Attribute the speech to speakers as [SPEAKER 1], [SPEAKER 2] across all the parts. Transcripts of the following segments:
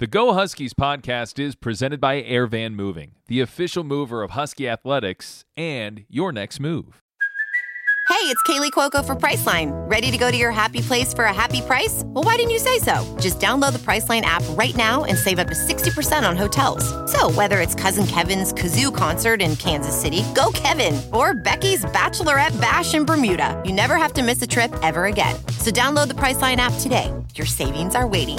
[SPEAKER 1] The Go Huskies podcast is presented by Airvan Moving, the official mover of Husky Athletics and your next move.
[SPEAKER 2] Hey, it's Kaley Cuoco for Priceline. Ready to go to your happy place for a happy price? Well, why didn't you say so? Just download the Priceline app right now and save up to 60% on hotels. So, whether it's Cousin Kevin's Kazoo concert in Kansas City, go Kevin, or Becky's Bachelorette Bash in Bermuda, you never have to miss a trip ever again. So, download the Priceline app today. Your savings are waiting.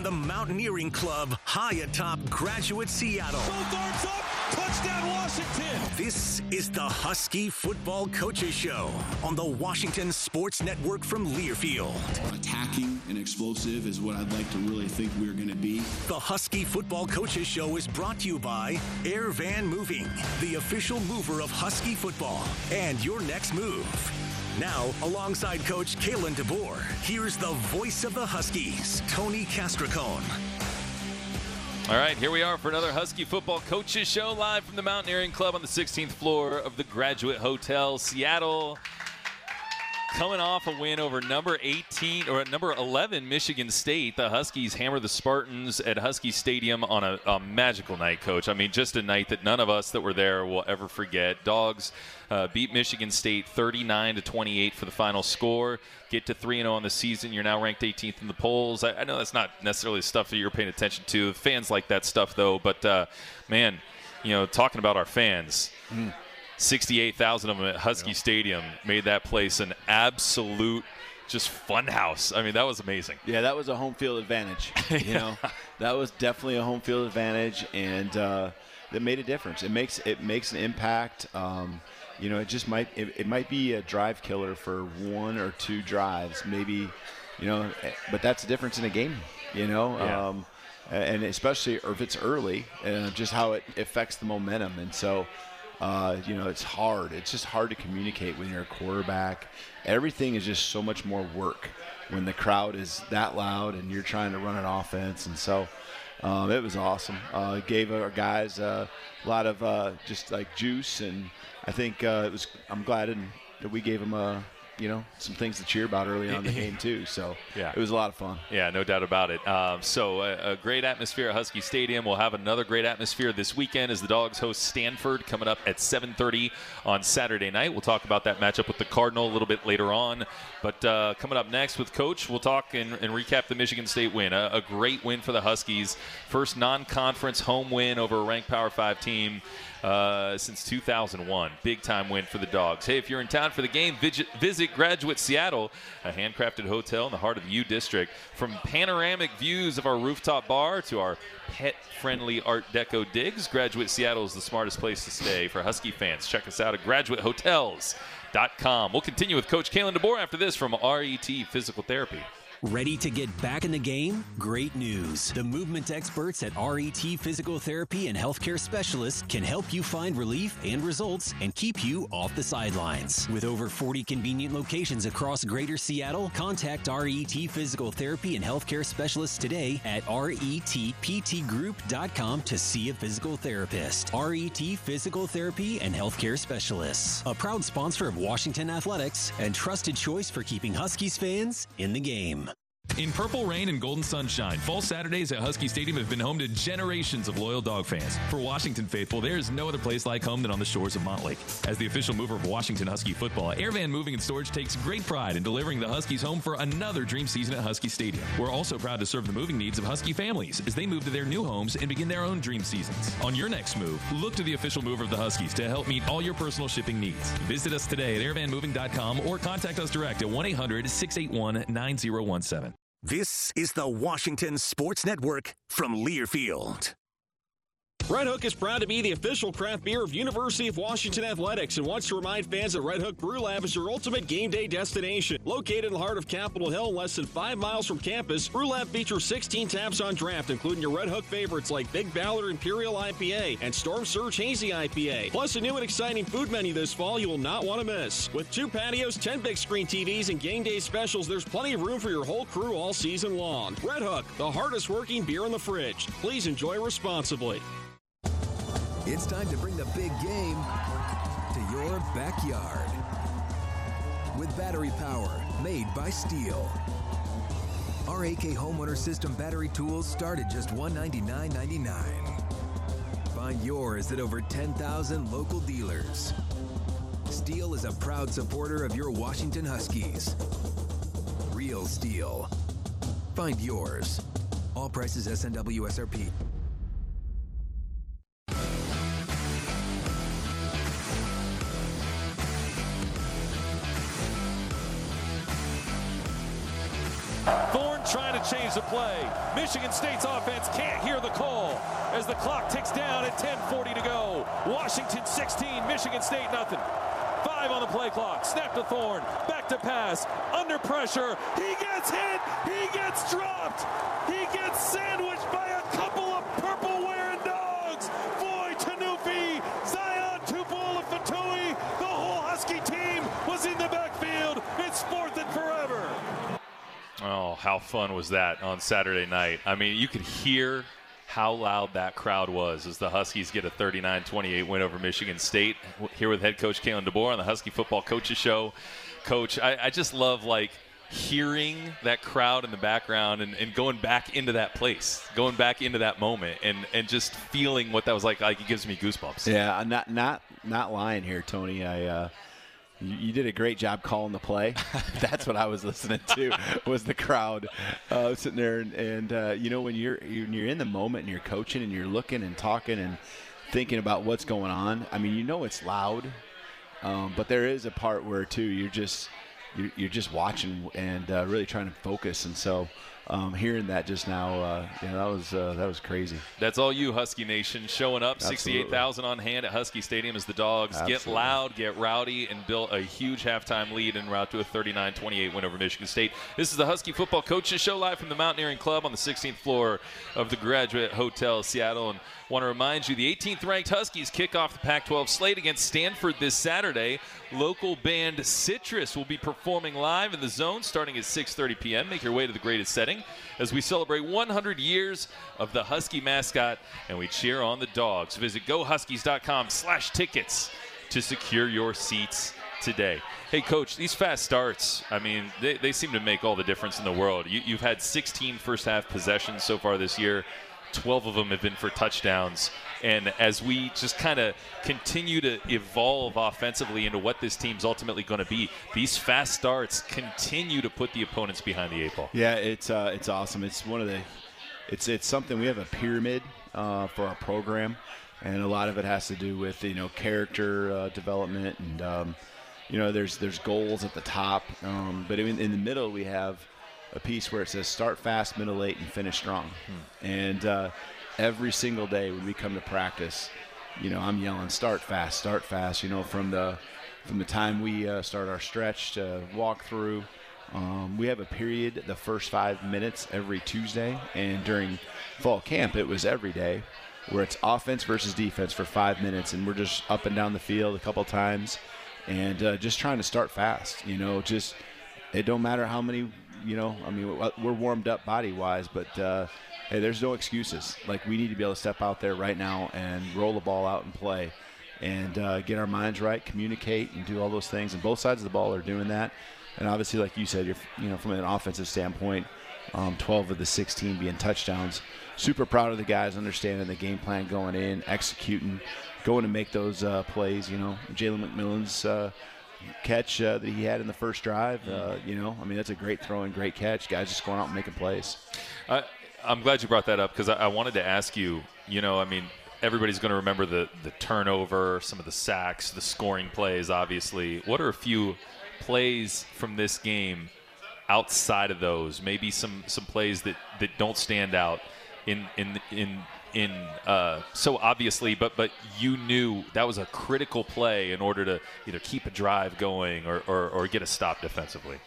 [SPEAKER 3] From the Mountaineering Club, high atop Graduate Seattle.
[SPEAKER 4] Both arms up, touchdown Washington.
[SPEAKER 3] This is the Husky Football Coaches Show on the Washington Sports Network from Learfield.
[SPEAKER 5] Attacking and explosive is what I'd like to really think we're going to be.
[SPEAKER 3] The Husky Football Coaches Show is brought to you by Air Van Moving, the official mover of Husky football, and your next move. Now, alongside Coach Kalen DeBoer, here's the voice of the Huskies, Tony Castricone.
[SPEAKER 1] All right, here we are for another Husky Football Coaches Show live from the Mountaineering Club on the 16th floor of the Graduate Hotel, Seattle. Coming off a win over number 18 or number 11 Michigan State, the Huskies hammer the Spartans at Husky Stadium on a, a, magical night, Coach. I mean, just a night that none of us that were there will ever forget. Dogs uh, beat Michigan State 39 to 28 for the final score. Get to 3 0 on the season. You're now ranked 18th in the polls. I, I, know that's not necessarily stuff that you're paying attention to. Fans like that stuff, though. But uh, man, you know, talking about our fans. Mm 68,000 of them at Husky Stadium made that place an absolute just fun house. I mean, that was amazing.
[SPEAKER 6] Yeah, that was a home field advantage. You know, that was definitely a home field advantage, and uh, that made a difference. It makes it makes an impact. Um, you know, it just might it, it, might be a drive killer for one or two drives, maybe. You know, eh, but that's the difference in a game. You know.
[SPEAKER 1] Yeah.
[SPEAKER 6] Um, and especially if it's early, uh, just how it affects the momentum. And so, uh, you know, it's hard. It's just hard to communicate when you're a quarterback. Everything is just so much more work when the crowd is that loud and you're trying to run an offense. And so um, it was awesome. Uh, gave our guys a lot of uh, just like juice, and I think uh, it was. I'm glad that we gave them a you know some things to cheer about early on in the game too. So
[SPEAKER 1] yeah,
[SPEAKER 6] it was a lot of fun.
[SPEAKER 1] Yeah, no doubt about it. Um, so a, a, great atmosphere at Husky Stadium. We'll have another great atmosphere this weekend as the Dogs host Stanford coming up at 7:30 on Saturday night. We'll talk about that matchup with the Cardinal a little bit later on. But uh, coming up next with Coach, we'll talk and, and recap the Michigan State win. A, a great win for the Huskies. First non-conference home win over a ranked Power Five team uh, since 2001. Big time win for the Dogs. Hey, if you're in town for the game, visit, visit Graduate Seattle, a handcrafted hotel in the heart of the U District. From panoramic views of our rooftop bar to our pet friendly Art Deco digs, Graduate Seattle is the smartest place to stay for Husky fans. Check us out at graduatehotels.com. We'll continue with Coach Kalen DeBoer after this from RET Physical Therapy.
[SPEAKER 7] Ready to get back in the game? Great news. The movement experts at RET Physical Therapy and Healthcare Specialists can help you find relief and results and keep you off the sidelines. With over 40 convenient locations across greater Seattle, contact RET Physical Therapy and Healthcare Specialists today at retptgroup.com to see a physical therapist. RET Physical Therapy and Healthcare Specialists, a proud sponsor of Washington Athletics and trusted choice for keeping Huskies fans in the game.
[SPEAKER 8] In purple rain and golden sunshine, fall Saturdays at Husky Stadium have been home to generations of loyal dog fans. For Washington faithful, there is no other place like home than on the shores of Montlake. As the official mover of Washington Husky football, Airvan Moving and Storage takes great pride in delivering the Huskies home for another dream season at Husky Stadium. We're also proud to serve the moving needs of Husky families as they move to their new homes and begin their own dream seasons. On your next move, look to the official mover of the Huskies to help meet all your personal shipping needs. Visit us today at airvanmoving.com or contact us direct at 1 800 681 9017.
[SPEAKER 3] This is the Washington Sports Network from Learfield.
[SPEAKER 9] Red Hook is proud to be the official craft beer of University of Washington Athletics and wants to remind fans that Red Hook Brew Lab is your ultimate game day destination. Located in the heart of Capitol Hill, less than five miles from campus, Brew Lab features 16 taps on draft, including your Red Hook favorites like Big Ballard Imperial IPA and Storm Surge Hazy IPA. Plus, a new and exciting food menu this fall you will not want to miss. With two patios, 10 big screen TVs, and game day specials, there's plenty of room for your whole crew all season long. Red Hook, the hardest working beer in the fridge. Please enjoy responsibly.
[SPEAKER 10] It's time to bring the big game to your backyard. With battery power made by STIHL. Our AK Homeowner System battery tools start at just $199.99. Find yours at over 10,000 local dealers. STIHL is a proud supporter of your Washington Huskies. Real STIHL. Find yours. All prices SNW SRP.
[SPEAKER 4] Trying to change the play. Michigan State's offense can't hear the call as the clock ticks down at 10:40 to go. Washington 16, Michigan State nothing. Five on the play clock. Snap to Thorne. Back to pass. Under pressure. He gets hit. He gets dropped. He gets sandwiched by a couple of purple wearing dogs. Voi Tunuufi, Zion Tupuola-Fetui. The whole Husky team was in the backfield. It's fourth and forever.
[SPEAKER 1] Oh, how fun was that on Saturday night? I mean, you could hear how loud that crowd was as the Huskies get a 39-28 win over Michigan State. Here with head coach Kalen DeBoer on the Husky Football Coaches Show. Coach, I, I just love like hearing that crowd in the background and, and, going back into that place, going back into that moment, and, and just feeling what that was like. Like it gives me goosebumps.
[SPEAKER 6] Yeah, I'm not not not lying here, Tony. I. Uh, you, you did a great job calling the play. That's what I was listening to was the crowd uh, sitting there, and, and uh, you know when you're when you're in the moment and you're coaching and you're looking and talking and thinking about what's going on. I mean, you know it's loud, um, but there is a part where too you're just you're, you're just watching and uh, really trying to focus, and so um, hearing that just now, uh, yeah, that was uh, that was crazy.
[SPEAKER 1] That's all you, Husky Nation, showing up. Sixty-eight thousand on hand at Husky Stadium as the Dogs Absolutely. get loud, get rowdy, and build a huge halftime lead and route to a 39-28 win over Michigan State. This is the Husky Football Coaches Show live from the Mountaineering Club on the 16th floor of the Graduate Hotel, Seattle, and want to remind you the 18th ranked Huskies kick off the Pac-12 slate against Stanford this Saturday. Local band Citrus will be performing live in the zone starting at 6:30 p.m. Make your way to the greatest setting as we celebrate 100 years of the Husky mascot and we cheer on the dogs. Visit gohuskies.com/tickets to secure your seats today. Hey, coach, these fast starts, I mean, they, they seem to make all the difference in the world. You, you've had 16 first half possessions so far this year. 12 of them have been for touchdowns. And as we just kind of continue to evolve offensively into what this team's ultimately going to be, these fast starts continue to put the opponents behind the eight ball.
[SPEAKER 6] Yeah, it's uh, it's awesome. It's one of the, it's it's something we have a pyramid uh, for our program, and a lot of it has to do with you know character uh, development and. Um, you know, there's there's goals at the top, um, but in, in the middle we have a piece where it says start fast, middle late, and finish strong. Hmm. And uh, every single day when we come to practice, you know, I'm yelling start fast, start fast. You know, from the from the time we uh, start our stretch to walk through, Um, we have a period, the first five minutes every Tuesday, and during fall camp, it was every day, where it's offense versus defense for five minutes, and we're just up and down the field a couple times, and uh, just trying to start fast. You know, just it don't matter how many. You know, I mean, we're warmed up body wise, but uh, hey, there's no excuses. Like we need to be able to step out there right now and roll the ball out and play, and uh, get our minds right, communicate, and do all those things. And both sides of the ball are doing that. And obviously, like you said, you're you know from an offensive standpoint, um, 12 of the 16 being touchdowns. Super proud of the guys understanding the game plan going in, executing, going to make those uh, plays. You know, Jalen McMillan's uh, catch uh, that he had in the first drive. Uh, you know, I mean that's a great throw and great catch. Guys just going out and making plays.
[SPEAKER 1] I, I'm glad you brought that up because I, I wanted to ask you. You know, I mean, everybody's going to remember the the turnover, some of the sacks, the scoring plays. Obviously, what are a few plays from this game outside of those? Maybe some some plays that that don't stand out in in in in uh, so obviously, but but you knew that was a critical play in order to either keep a drive going or, or, or get a stop defensively.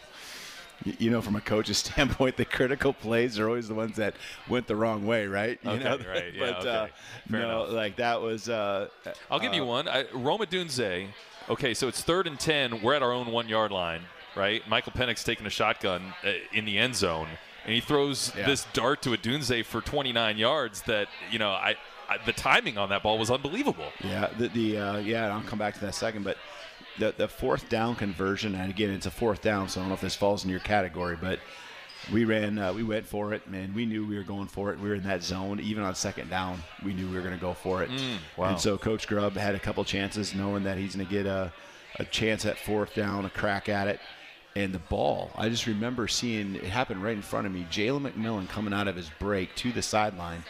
[SPEAKER 6] You know, from a coach's standpoint, the critical plays are always the ones that went the wrong way, right? You
[SPEAKER 1] okay,
[SPEAKER 6] know?
[SPEAKER 1] right. Yeah,
[SPEAKER 6] but
[SPEAKER 1] okay.
[SPEAKER 6] uh,
[SPEAKER 1] Fair
[SPEAKER 6] no,
[SPEAKER 1] enough.
[SPEAKER 6] like that was. Uh,
[SPEAKER 1] I'll give you
[SPEAKER 6] uh,
[SPEAKER 1] one. I, Rome Odunze. Okay, so it's third and ten. We're at our own one yard line, right? Michael Penix taking a shotgun uh, in the end zone, and he throws
[SPEAKER 6] Yeah.
[SPEAKER 1] this dart to Odunze for 29 yards. That you know, I, I the timing on that ball was unbelievable.
[SPEAKER 6] Yeah, the, the uh, yeah, and I'll come back to that second, but the the fourth down conversion, and again, it's a fourth down, so I don't know if this falls in your category, but we ran, uh, we went for it, man. We knew we were going for it. We were in that zone, even on second down. We knew we were going to go for it.
[SPEAKER 1] Mm, wow.
[SPEAKER 6] And so Coach Grubb had a couple chances, knowing that he's going to get a a chance at fourth down, a crack at it. And the ball, I just remember seeing it happen right in front of me. Jalen McMillan coming out of his break to the sideline.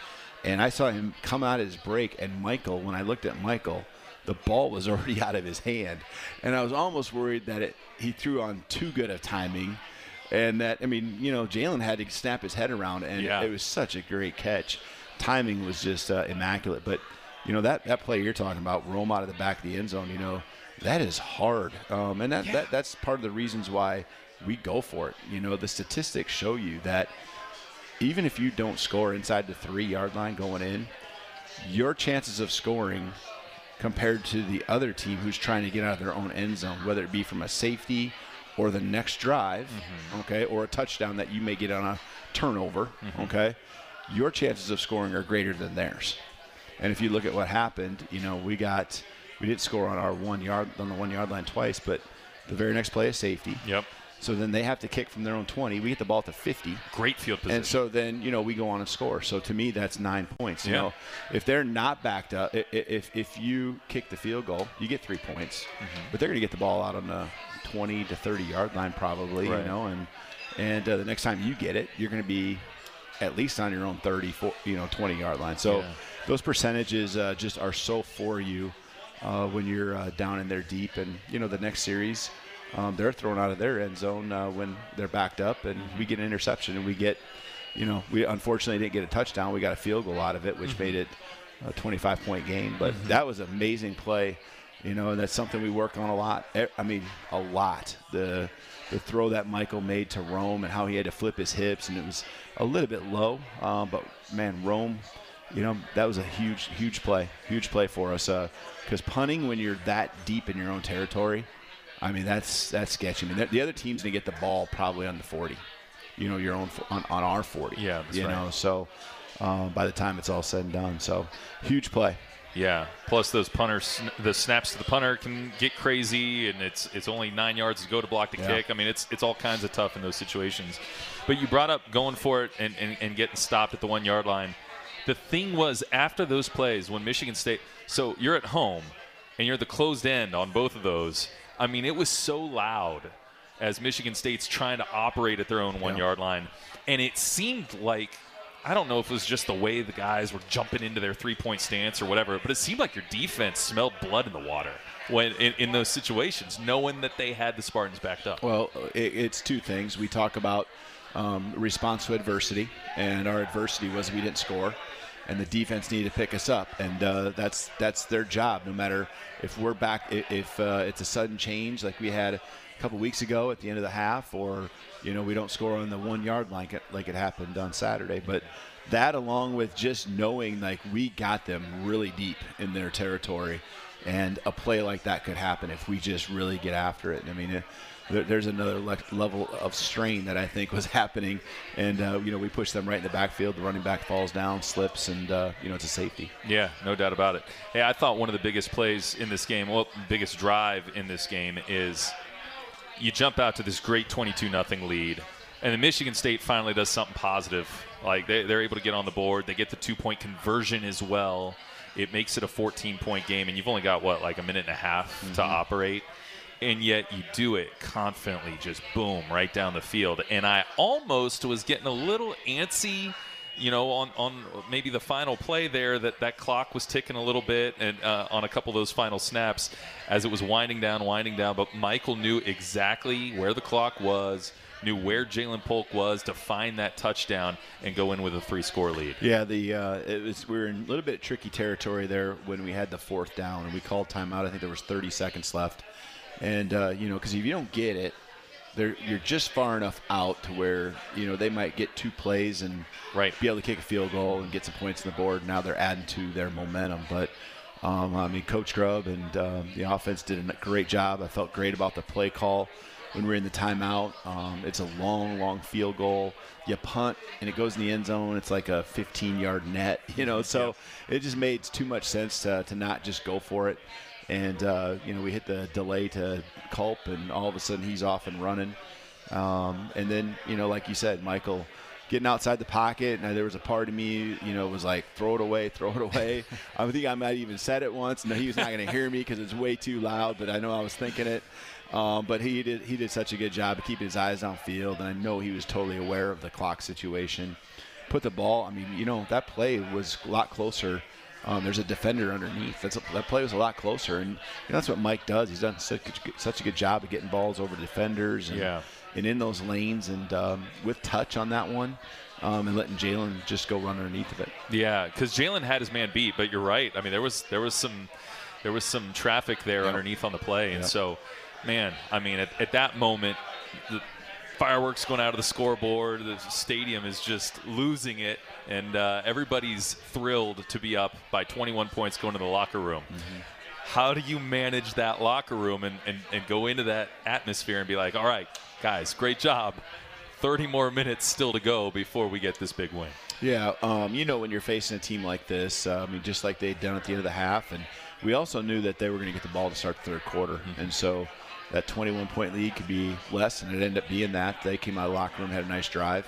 [SPEAKER 6] And I saw him come out of his break. And Michael, when I looked at Michael, the ball was already out of his hand. And I was almost worried that it he threw on too good of timing. And that, I mean, you know, Jalen had to snap his head around. And
[SPEAKER 1] Yeah.
[SPEAKER 6] it was such a great catch. Timing was just uh, immaculate. But, you know, that, that play you're talking about, roam out of the back of the end zone, you know, that is hard. Um, and that, that that's part of the reasons why we go for it. You know, the statistics show you that even if you don't score inside the three yard line going in, your chances of scoring compared to the other team who's trying to get out of their own end zone, whether it be from a safety or the next drive, okay, or a touchdown that you may get on a turnover, okay, your chances of scoring are greater than theirs. And if you look at what happened, you know, we got we did score on our one yard on the one yard line twice, but the very next play is safety.
[SPEAKER 1] Yep.
[SPEAKER 6] So then they have to kick from their own 20. We get the ball to 50.
[SPEAKER 1] Great field position.
[SPEAKER 6] And so then, you know, we go on and score. So to me, that's nine points. You
[SPEAKER 1] Yeah.
[SPEAKER 6] know, if they're not backed up, if, if you kick the field goal, you get three points.
[SPEAKER 1] Mm-hmm.
[SPEAKER 6] But they're going to get the ball out on the 20 to 30 yard line probably,
[SPEAKER 1] Right.
[SPEAKER 6] you know, and and uh, the next time you get it, you're going to be at least on your own 30, fo- you know, 20 yard line. So
[SPEAKER 1] Yeah.
[SPEAKER 6] those percentages uh, just are so for you uh, when you're uh, down in there deep. And, you know, the next series, um, they're thrown out of their end zone uh, when they're backed up, and we get an interception, and we get, you know, we unfortunately didn't get a touchdown. We got a field goal out of it, which made it a 25 point game. But that was amazing play, you know, and that's something we work on a lot. I mean, a lot. The the throw that Michael made to Rome and how he had to flip his hips, and it was a little bit low, um, but man, Rome. You know that was a huge, huge play, huge play for us. Because punting when you're that deep in your own territory, I mean, that's that's sketchy. I mean, the- the other team's gonna get the ball probably on the 40. You know, your own on, on our 40.
[SPEAKER 1] Yeah, that's
[SPEAKER 6] you
[SPEAKER 1] right.
[SPEAKER 6] know, so um, by the time it's all said and done, so huge play.
[SPEAKER 1] Yeah. Plus those punters, the snaps to the punter can get crazy, and it's it's only nine yards to go to block the
[SPEAKER 6] Yeah.
[SPEAKER 1] kick. I mean, it's it's all kinds of tough in those situations. But you brought up going for it and, and, and getting stopped at the one yard line. The thing was after those plays when Michigan State. So you're at home, and you're the closed end on both of those. I mean, it was so loud as Michigan State's trying to operate at their own one yard line, and it seemed like I don't know if it was just the way the guys were jumping into their three point stance or whatever, but it seemed like your defense smelled blood in the water when in, in those situations, knowing that they had the Spartans backed up.
[SPEAKER 6] Well, it, it's two things. We talk about um, response to adversity, and our adversity was we didn't score, and the defense needed to pick us up, and uh, that's that's their job. No matter if we're back, if uh, it's a sudden change like we had a couple weeks ago at the end of the half, or you know we don't score on the one yard line like it, like it happened on Saturday. But that, along with just knowing like we got them really deep in their territory, and a play like that could happen if we just really get after it. I mean. There's another le- level of strain that I think was happening, and uh, you know we push them right in the backfield. The running back falls down, slips, and uh, you know it's a safety.
[SPEAKER 1] Yeah, no doubt about it. Hey, I thought one of the biggest plays in this game, well, biggest drive in this game is you jump out to this great 22 nothing lead, and then Michigan State finally does something positive. Like they, they're able to get on the board, they get the two point conversion as well. It makes it a 14 point game, and you've only got what like a minute and a half to
[SPEAKER 6] Mhm.
[SPEAKER 1] operate and yet you do it confidently, just boom, right down the field. And I almost was getting a little antsy, you know, on, on maybe the final play there that that clock was ticking a little bit and uh, on a couple of those final snaps as it was winding down, winding down. But Michael knew exactly where the clock was, knew where Ja'Lynn Polk was to find that touchdown and go in with a three-score lead.
[SPEAKER 6] Yeah, the uh, it was we were in a little bit tricky territory there when we had the fourth down and we called timeout. I think there was 30 seconds left, and uh, you know because if you don't get it, you're just far enough out to where you know they might get two plays and
[SPEAKER 1] right.
[SPEAKER 6] be able to kick a field goal and get some points on the board. Now they're adding to their momentum, but. Um, I mean, Coach Grubb and um, the offense did a great job. I felt great about the play call when we are in the timeout. Um, it's a long, long field goal. You punt and it goes in the end zone. It's like a 15-yard net, you know. So it just made too much sense to, to not just go for it. And uh, you know, we hit the delay to Culp, and all of a sudden he's off and running. Um, and then, you know, like you said, Michael getting outside the pocket, and there was a part of me, you know, was like, throw it away, throw it away. I think I might even said it once. No, he was not going to hear me because it's way too loud, but I know I was thinking it. Um, but he did he did such a good job of keeping his eyes downfield, and I know he was totally aware of the clock situation. Put the ball. I mean, you know, that play was a lot closer. Um, there's a defender underneath. That's a, that play was a lot closer, and you know, that's what Mike does. He's done such a, such a good job of getting balls over defenders and,
[SPEAKER 1] Yeah.
[SPEAKER 6] and in those lanes, and um, with touch on that one, um, and letting Jalen just go run underneath of it.
[SPEAKER 1] Yeah, because Jalen had his man beat, but you're right. I mean, there was there was some there was some traffic there underneath on the play, and
[SPEAKER 6] Yep.
[SPEAKER 1] so, man, I mean, at, at that moment, the fireworks going out of the scoreboard, the stadium is just losing it, and uh, everybody's thrilled to be up by 21 points going to the locker room. How do you manage that locker room and, and, and go into that atmosphere and be like, all right, guys, great job. 30 more minutes still to go before we get this big win.
[SPEAKER 6] Yeah, um, you know when you're facing a team like this, uh, I mean, just like they'd done at the end of the half, and we also knew that they were going to get the ball to start the third quarter, and so that 21 point lead could be less, and it ended up being that. They came out of the locker room, had a nice drive.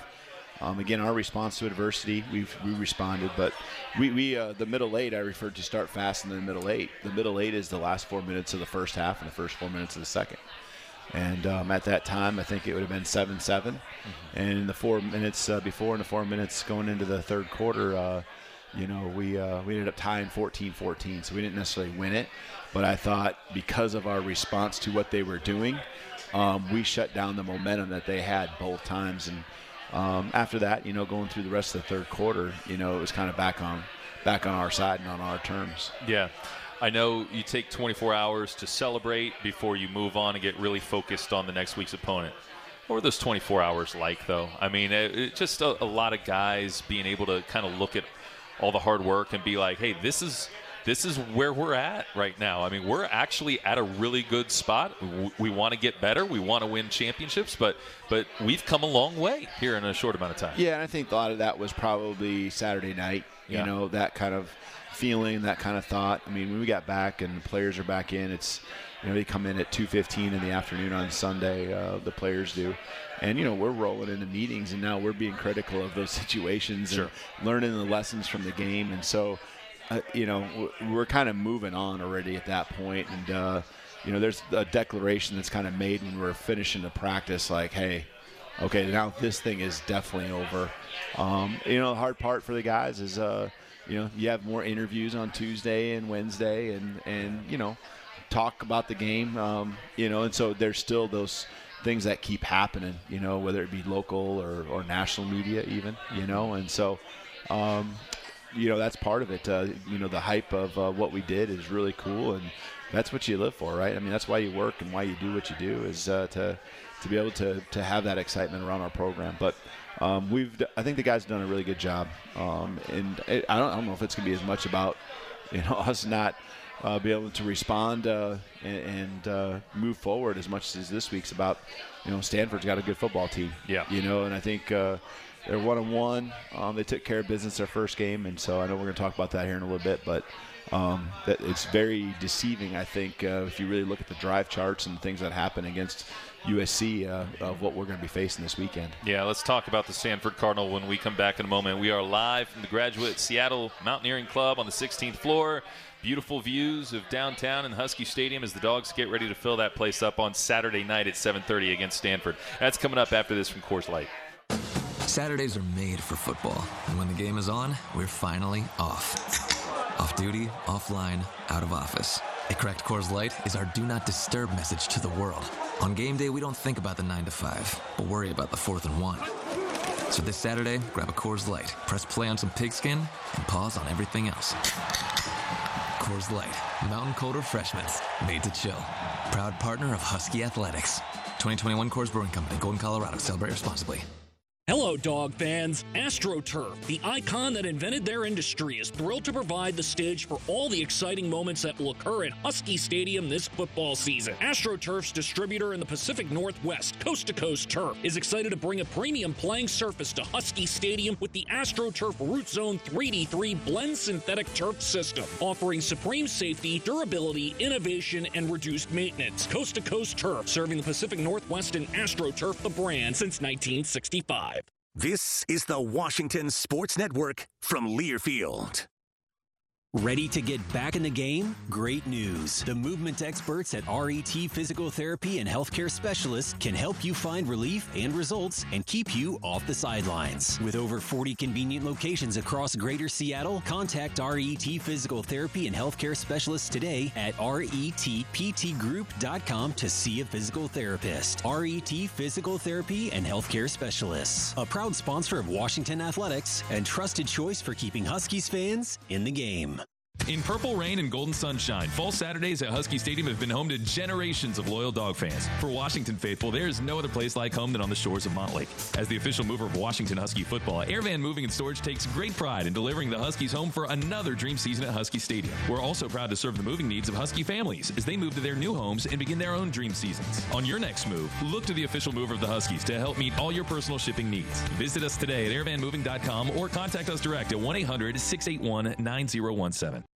[SPEAKER 6] Um, again, our response to adversity, we've we responded, but we, we uh, the middle eight I referred to start fast and then the middle eight. The middle eight is the last four minutes of the first half and the first four minutes of the second. And um, at that time, I think it would have been 7 7. And in the four minutes uh, before and the four minutes going into the third quarter, uh, you know, we, uh, we ended up tying 14 14. So we didn't necessarily win it. But I thought because of our response to what they were doing, um, we shut down the momentum that they had both times. And um, after that, you know, going through the rest of the third quarter, you know, it was kind of back on back on our side and on our terms.
[SPEAKER 1] Yeah. I know you take 24 hours to celebrate before you move on and get really focused on the next week's opponent. What were those 24 hours like, though? I mean, it, it just a, a lot of guys being able to kind of look at all the hard work and be like, "Hey, this is this is where we're at right now." I mean, we're actually at a really good spot. W- We want to get better. We want to win championships, but but we've come a long way here in a short amount of time.
[SPEAKER 6] Yeah, and I think a lot of that was probably Saturday night. You
[SPEAKER 1] Yeah.
[SPEAKER 6] know, that kind of feeling, that kind of thought. I mean, when we got back and the players are back in, it's you know they come in at 2:15 in the afternoon on Sunday. Uh, the players do, and you know we're rolling into meetings, and now we're being critical of those situations
[SPEAKER 1] Sure.
[SPEAKER 6] and learning the lessons from the game, and so. Uh, you know, we're kind of moving on already at that point, and uh, you know, there's a declaration that's kind of made when we're finishing the practice, like, "Hey, okay, now this thing is definitely over. Um, you know, the hard part for the guys is, uh, you know, you have more interviews on Tuesday and Wednesday, and and you know, talk about the game. Um, you know, and so there's still those things that keep happening. You know, whether it be local or, or national media, even. You know, and so. Um, you know that's part of it. Uh, you know the hype of uh, what we did is really cool, and that's what you live for, right? I mean, that's why you work and why you do what you do is uh, to to be able to to have that excitement around our program. But um, we've I think the guys have done a really good job, um, and it, I don't I don't know if it's gonna be as much about you know us not. Uh, be able to respond uh, and, and uh, move forward as much as this week's about, you know, Stanford's got a good football team.
[SPEAKER 1] Yeah.
[SPEAKER 6] You know, and I think uh, they're one on one. Um, they took care of business their first game, and so I know we're going to talk about that here in a little bit, but um, that it's very deceiving. I think uh, if you really look at the drive charts and things that happen against USC uh, of what we're going to be facing this weekend.
[SPEAKER 1] Yeah, let's talk about the Stanford Cardinal when we come back in a moment. We are live from the Graduate Seattle Mountaineering Club on the 16th floor. Beautiful views of downtown and Husky Stadium as the Dogs get ready to fill that place up on Saturday night at 7:30 against Stanford. That's coming up after this from Coors Light.
[SPEAKER 11] Saturdays are made for football, and when the game is on, we're finally off. Off duty, offline, out of office. A cracked Coors Light is our do not disturb message to the world. On game day, we don't think about the 9 to 5, but worry about the 4th and 1. So this Saturday, grab a Coors Light, press play on some pigskin, and pause on everything else. Coors Light, mountain cold refreshments, made to chill. Proud partner of Husky Athletics. 2021 Coors Brewing Company, Golden, Colorado. Celebrate responsibly.
[SPEAKER 12] Hello, dog fans. AstroTurf, the icon that invented their industry, is thrilled to provide the stage for all the exciting moments that will occur at Husky Stadium this football season. AstroTurf's distributor in the Pacific Northwest, Coast to Coast Turf, is excited to bring a premium playing surface to Husky Stadium with the AstroTurf Root Zone 3D3 blend synthetic turf system, offering supreme safety, durability, innovation, and reduced maintenance. Coast to Coast Turf, serving the Pacific Northwest and AstroTurf, the brand, since 1965.
[SPEAKER 3] This is the Washington Sports Network from Learfield.
[SPEAKER 7] Ready to get back in the game? Great news. The movement experts at RET Physical Therapy and Healthcare Specialists can help you find relief and results and keep you off the sidelines. With over 40 convenient locations across greater Seattle, contact RET Physical Therapy and Healthcare Specialists today at retptgroup.com to see a physical therapist. RET Physical Therapy and Healthcare Specialists, a proud sponsor of Washington Athletics and trusted choice for keeping Huskies fans in the game.
[SPEAKER 8] In purple rain and golden sunshine, fall Saturdays at Husky Stadium have been home to generations of loyal dog fans. For Washington faithful, there is no other place like home than on the shores of Montlake. As the official mover of Washington Husky football, Airvan Moving and Storage takes great pride in delivering the Huskies home for another dream season at Husky Stadium. We're also proud to serve the moving needs of Husky families as they move to their new homes and begin their own dream seasons. On your next move, look to the official mover of the Huskies to help meet all your personal shipping needs. Visit us today at airvanmoving.com or contact us direct at 1 800 681 9017.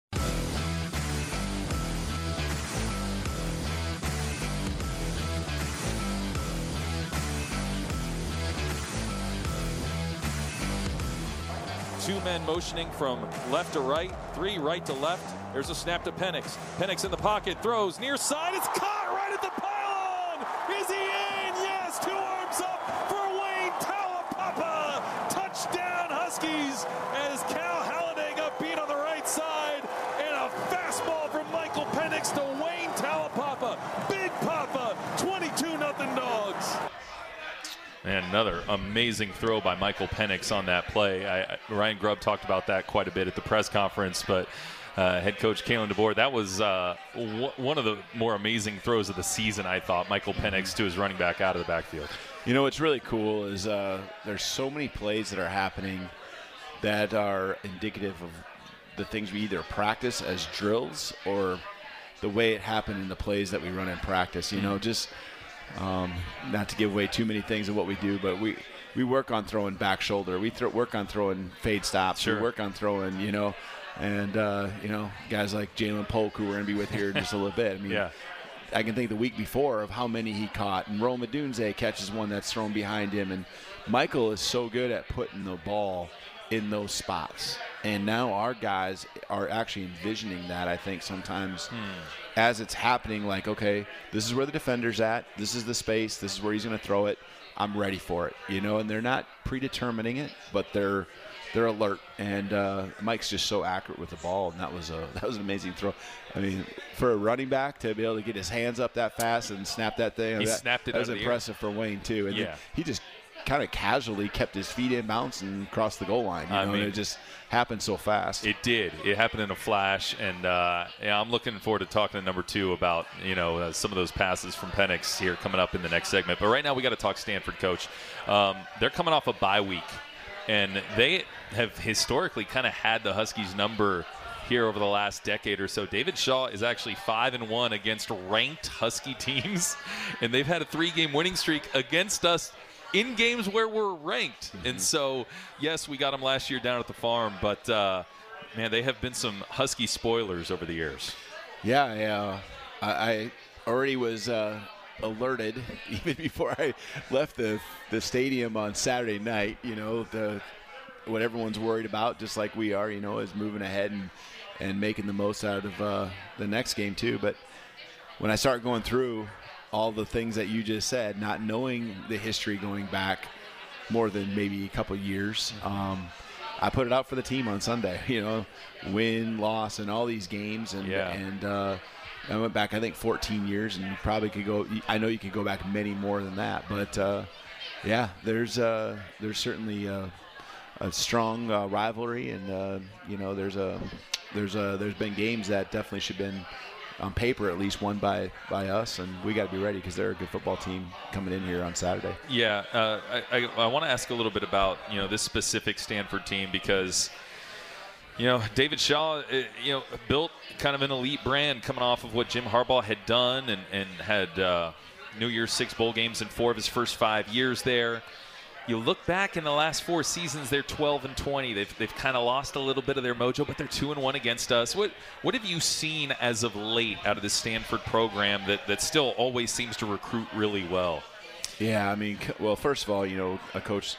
[SPEAKER 4] Two men motioning from left to right, three right to left. There's a snap to Penix. Penix in the pocket, throws near side. It's caught right at the pylon. Is he in? Yes, two arms up for Wayne Taulapapa. Touchdown Huskies as Cal And
[SPEAKER 1] another amazing throw by Michael Penix on that play. I, Ryan Grubb talked about that quite a bit at the press conference, but uh, head coach Kalen DeBoer, that was uh, w- one of the more amazing throws of the season, I thought. Michael Penix to his running back out of the backfield.
[SPEAKER 6] You know what's really cool is uh, there's so many plays that are happening that are indicative of the things we either practice as drills or the way it happened in the plays that we run in practice. You know, just um, not to give away too many things of what we do, but we we work on throwing back shoulder. We th- work on throwing fade stops.
[SPEAKER 1] Sure.
[SPEAKER 6] We work on throwing, you know, and uh, you know guys like Ja'Lynn Polk, who we're going to be with here in just a little bit. I mean,
[SPEAKER 1] Yeah.
[SPEAKER 6] I can think the week before of how many he caught, and Rome Odunze catches one that's thrown behind him, and Michael is so good at putting the ball in those spots. And now our guys are actually envisioning that. I think sometimes as it's happening, like, okay, this is where the defender's at. This is the space. This is where he's going to throw it. I'm ready for it, you know. And they're not predetermining it, but they're they're alert. And uh, Mike's just so accurate with the ball, and that was a that was an amazing throw. I mean, for a running back to be able to get his hands up that fast and snap that thing,
[SPEAKER 1] He
[SPEAKER 6] that,
[SPEAKER 1] snapped it
[SPEAKER 6] that was
[SPEAKER 1] out of the air.
[SPEAKER 6] impressive for Wayne too. And
[SPEAKER 1] Yeah.
[SPEAKER 6] he just kind of casually kept his feet in bounds and crossed the goal line. You
[SPEAKER 1] I
[SPEAKER 6] know,
[SPEAKER 1] mean-
[SPEAKER 6] it just happened so fast.
[SPEAKER 1] It did. It happened in a flash, and uh, yeah, I'm looking forward to talking to number two about you know uh, some of those passes from Penix here coming up in the next segment. But right now we got to talk Stanford coach. Um, they're coming off a bye week, and they have historically kind of had the Huskies number here over the last decade or so. David Shaw is actually five and one against ranked Husky teams, and they've had a three-game winning streak against us in games where we're ranked. And so, yes, we got them last year down at the farm, but uh, man, they have been some Husky spoilers over the years.
[SPEAKER 6] Yeah, yeah. I, I already was uh, alerted even before I left the the stadium on Saturday night. You know, the what everyone's worried about, just like we are. You know, is moving ahead and and making the most out of uh, the next game too. But when I start going through all the things that you just said, not knowing the history going back more than maybe a couple years. Um, I put it out for the team on Sunday. You know, win, loss, and all these games, and
[SPEAKER 1] Yeah.
[SPEAKER 6] and uh, I went back I think 14 years, and you probably could go. I know you could go back many more than that, but uh, yeah, there's uh, there's certainly uh, a strong uh, rivalry, and uh, you know there's a there's a there's been games that definitely should have been on paper at least won by by us, and we got to be ready because they're a good football team coming in here on Saturday.
[SPEAKER 1] Yeah, uh, I, I, I want to ask a little bit about you know this specific Stanford team because you know David Shaw, uh, you know, built kind of an elite brand coming off of what Jim Harbaugh had done and and had uh, New Year's Six bowl games in four of his first five years there. You look back in the last four seasons, they're 12 and 20. They've, they've kind of lost a little bit of their mojo, but they're two and one against us. What what have you seen as of late out of the Stanford program that, that still always seems to recruit really well?
[SPEAKER 6] Yeah, I mean, well, first of all, you know, a coach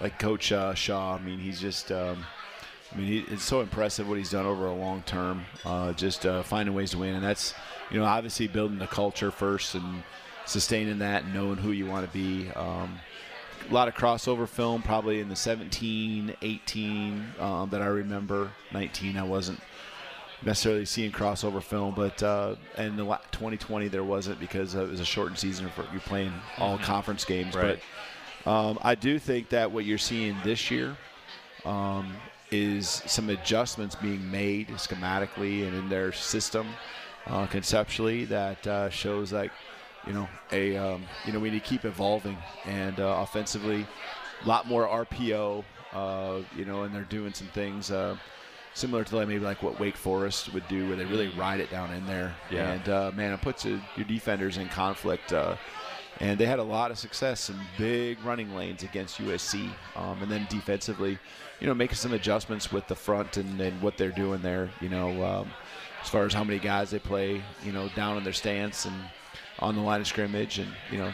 [SPEAKER 6] like Coach uh, Shaw. I mean, he's just. Um, I mean, he, it's so impressive what he's done over a long term. Uh, just uh, finding ways to win, and that's you know obviously building the culture first and sustaining that, and knowing who you want to be. Um, a lot of crossover film, probably in the 17, 18 um, that I remember. 19, I wasn't necessarily seeing crossover film, but uh, in the 2020 there wasn't because uh, it was a shortened season. For, you're playing all
[SPEAKER 1] Mhm.
[SPEAKER 6] conference games,
[SPEAKER 1] Right.
[SPEAKER 6] but um, I do think that what you're seeing this year um, is some adjustments being made schematically and in their system uh, conceptually that uh, shows like you know a um, you know we need to keep evolving and uh, offensively a lot more RPO uh, you know and they're doing some things uh, similar to like maybe like what Wake Forest would do where they really ride it down in there
[SPEAKER 1] Yeah.
[SPEAKER 6] and uh, man it puts uh, your defenders in conflict uh, and they had a lot of success in big running lanes against USC. Um, and then defensively, you know, making some adjustments with the front and, and what they're doing there. You know, um, as far as how many guys they play, you know, down in their stance and on the line of scrimmage, and you know,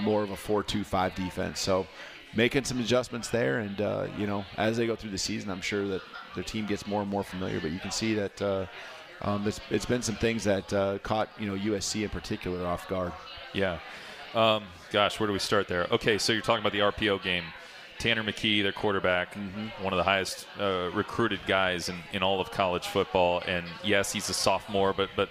[SPEAKER 6] more of a four-two-five defense. So making some adjustments there, and uh, you know, as they go through the season, I'm sure that their team gets more and more familiar. But you can see that. Uh, um, it's, it's been some things that uh, caught you know USC in particular off guard.
[SPEAKER 1] Yeah. Um, gosh, where do we start there? Okay, so you're talking about the RPO game. Tanner McKee, their quarterback, one of the highest uh, recruited guys in, in all of college football. And yes, he's a sophomore, but but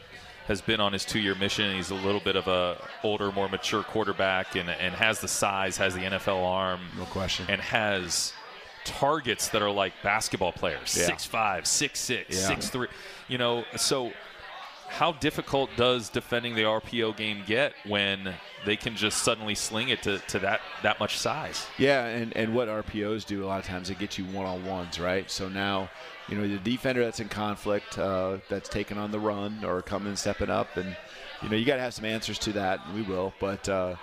[SPEAKER 1] has been on his two-year mission. He's a little bit of a older, more mature quarterback, and and has the size, has the NFL arm,
[SPEAKER 6] no question,
[SPEAKER 1] and has targets that are like basketball players,
[SPEAKER 6] Yeah.
[SPEAKER 1] six five, six six,
[SPEAKER 6] Yeah.
[SPEAKER 1] six three. You know, so how difficult does defending the RPO game get when they can just suddenly sling it to, to that, that much size?
[SPEAKER 6] Yeah, and, and what RPOs do a lot of times they get you one on ones, right? So now, you know, the defender that's in conflict, uh, that's taking on the run or coming and stepping up, and you know you got to have some answers to that. And we will, but uh,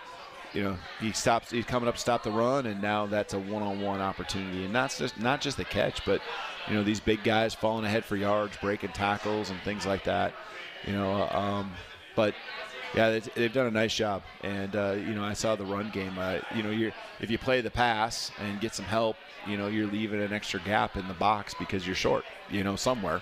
[SPEAKER 6] you know he stops, he's coming up, to stop the run, and now that's a one on one opportunity, and that's just not just the catch, but you know these big guys falling ahead for yards, breaking tackles, and things like that. You know, um, but yeah, they- they've done a nice job, and uh, you know I saw the run game. Uh, you know, you're if you play the pass and get some help, you know you're leaving an extra gap in the box because you're short, you know, somewhere,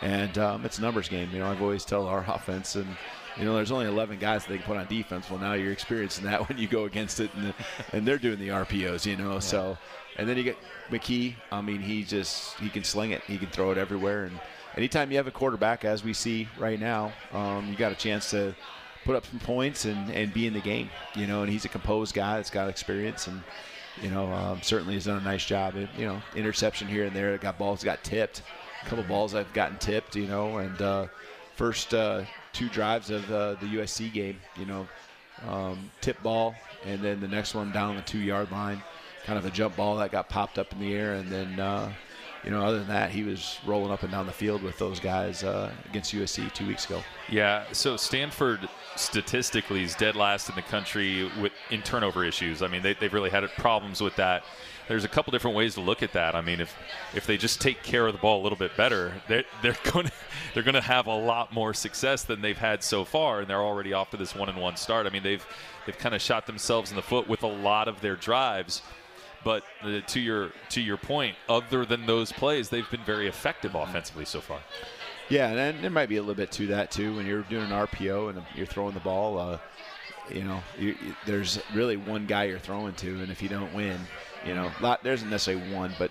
[SPEAKER 6] and um, it's a numbers game. You know, I've always tell our offense and. You know, there's only 11 guys that they can put on defense. Well, now you're experiencing that when you go against it, and, and they're doing the RPOs. You know, so and then you get McKee. I mean, he just he can sling it. He can throw it everywhere. And anytime you have a quarterback, as we see right now, um, you got a chance to put up some points and, and be in the game. You know, and he's a composed guy that's got experience. And you know, um, certainly has done a nice job. It, you know, interception here and there. Got balls got tipped. A couple balls I've gotten tipped. You know, and uh, first uh, two drives of uh, the USC game. You know, um, tip ball, and then the next one down the two yard line, kind of a jump ball that got popped up in the air, and then. Uh, you know, other than that, he was rolling up and down the field with those guys uh, against USC two weeks ago.
[SPEAKER 1] Yeah, so Stanford statistically is dead last in the country with in turnover issues. I mean, they, they've really had problems with that. There's a couple different ways to look at that. I mean, if if they just take care of the ball a little bit better, they're they're going they're going to have a lot more success than they've had so far, and they're already off to this one and one start. I mean, they've they've kind of shot themselves in the foot with a lot of their drives. But uh, to your to your point, other than those plays, they've been very effective offensively so far.
[SPEAKER 6] Yeah, and there might be a little bit to that too when you're doing an RPO and you're throwing the ball. Uh, you know, you, there's really one guy you're throwing to, and if you don't win, you know, lot, there isn't necessarily one, but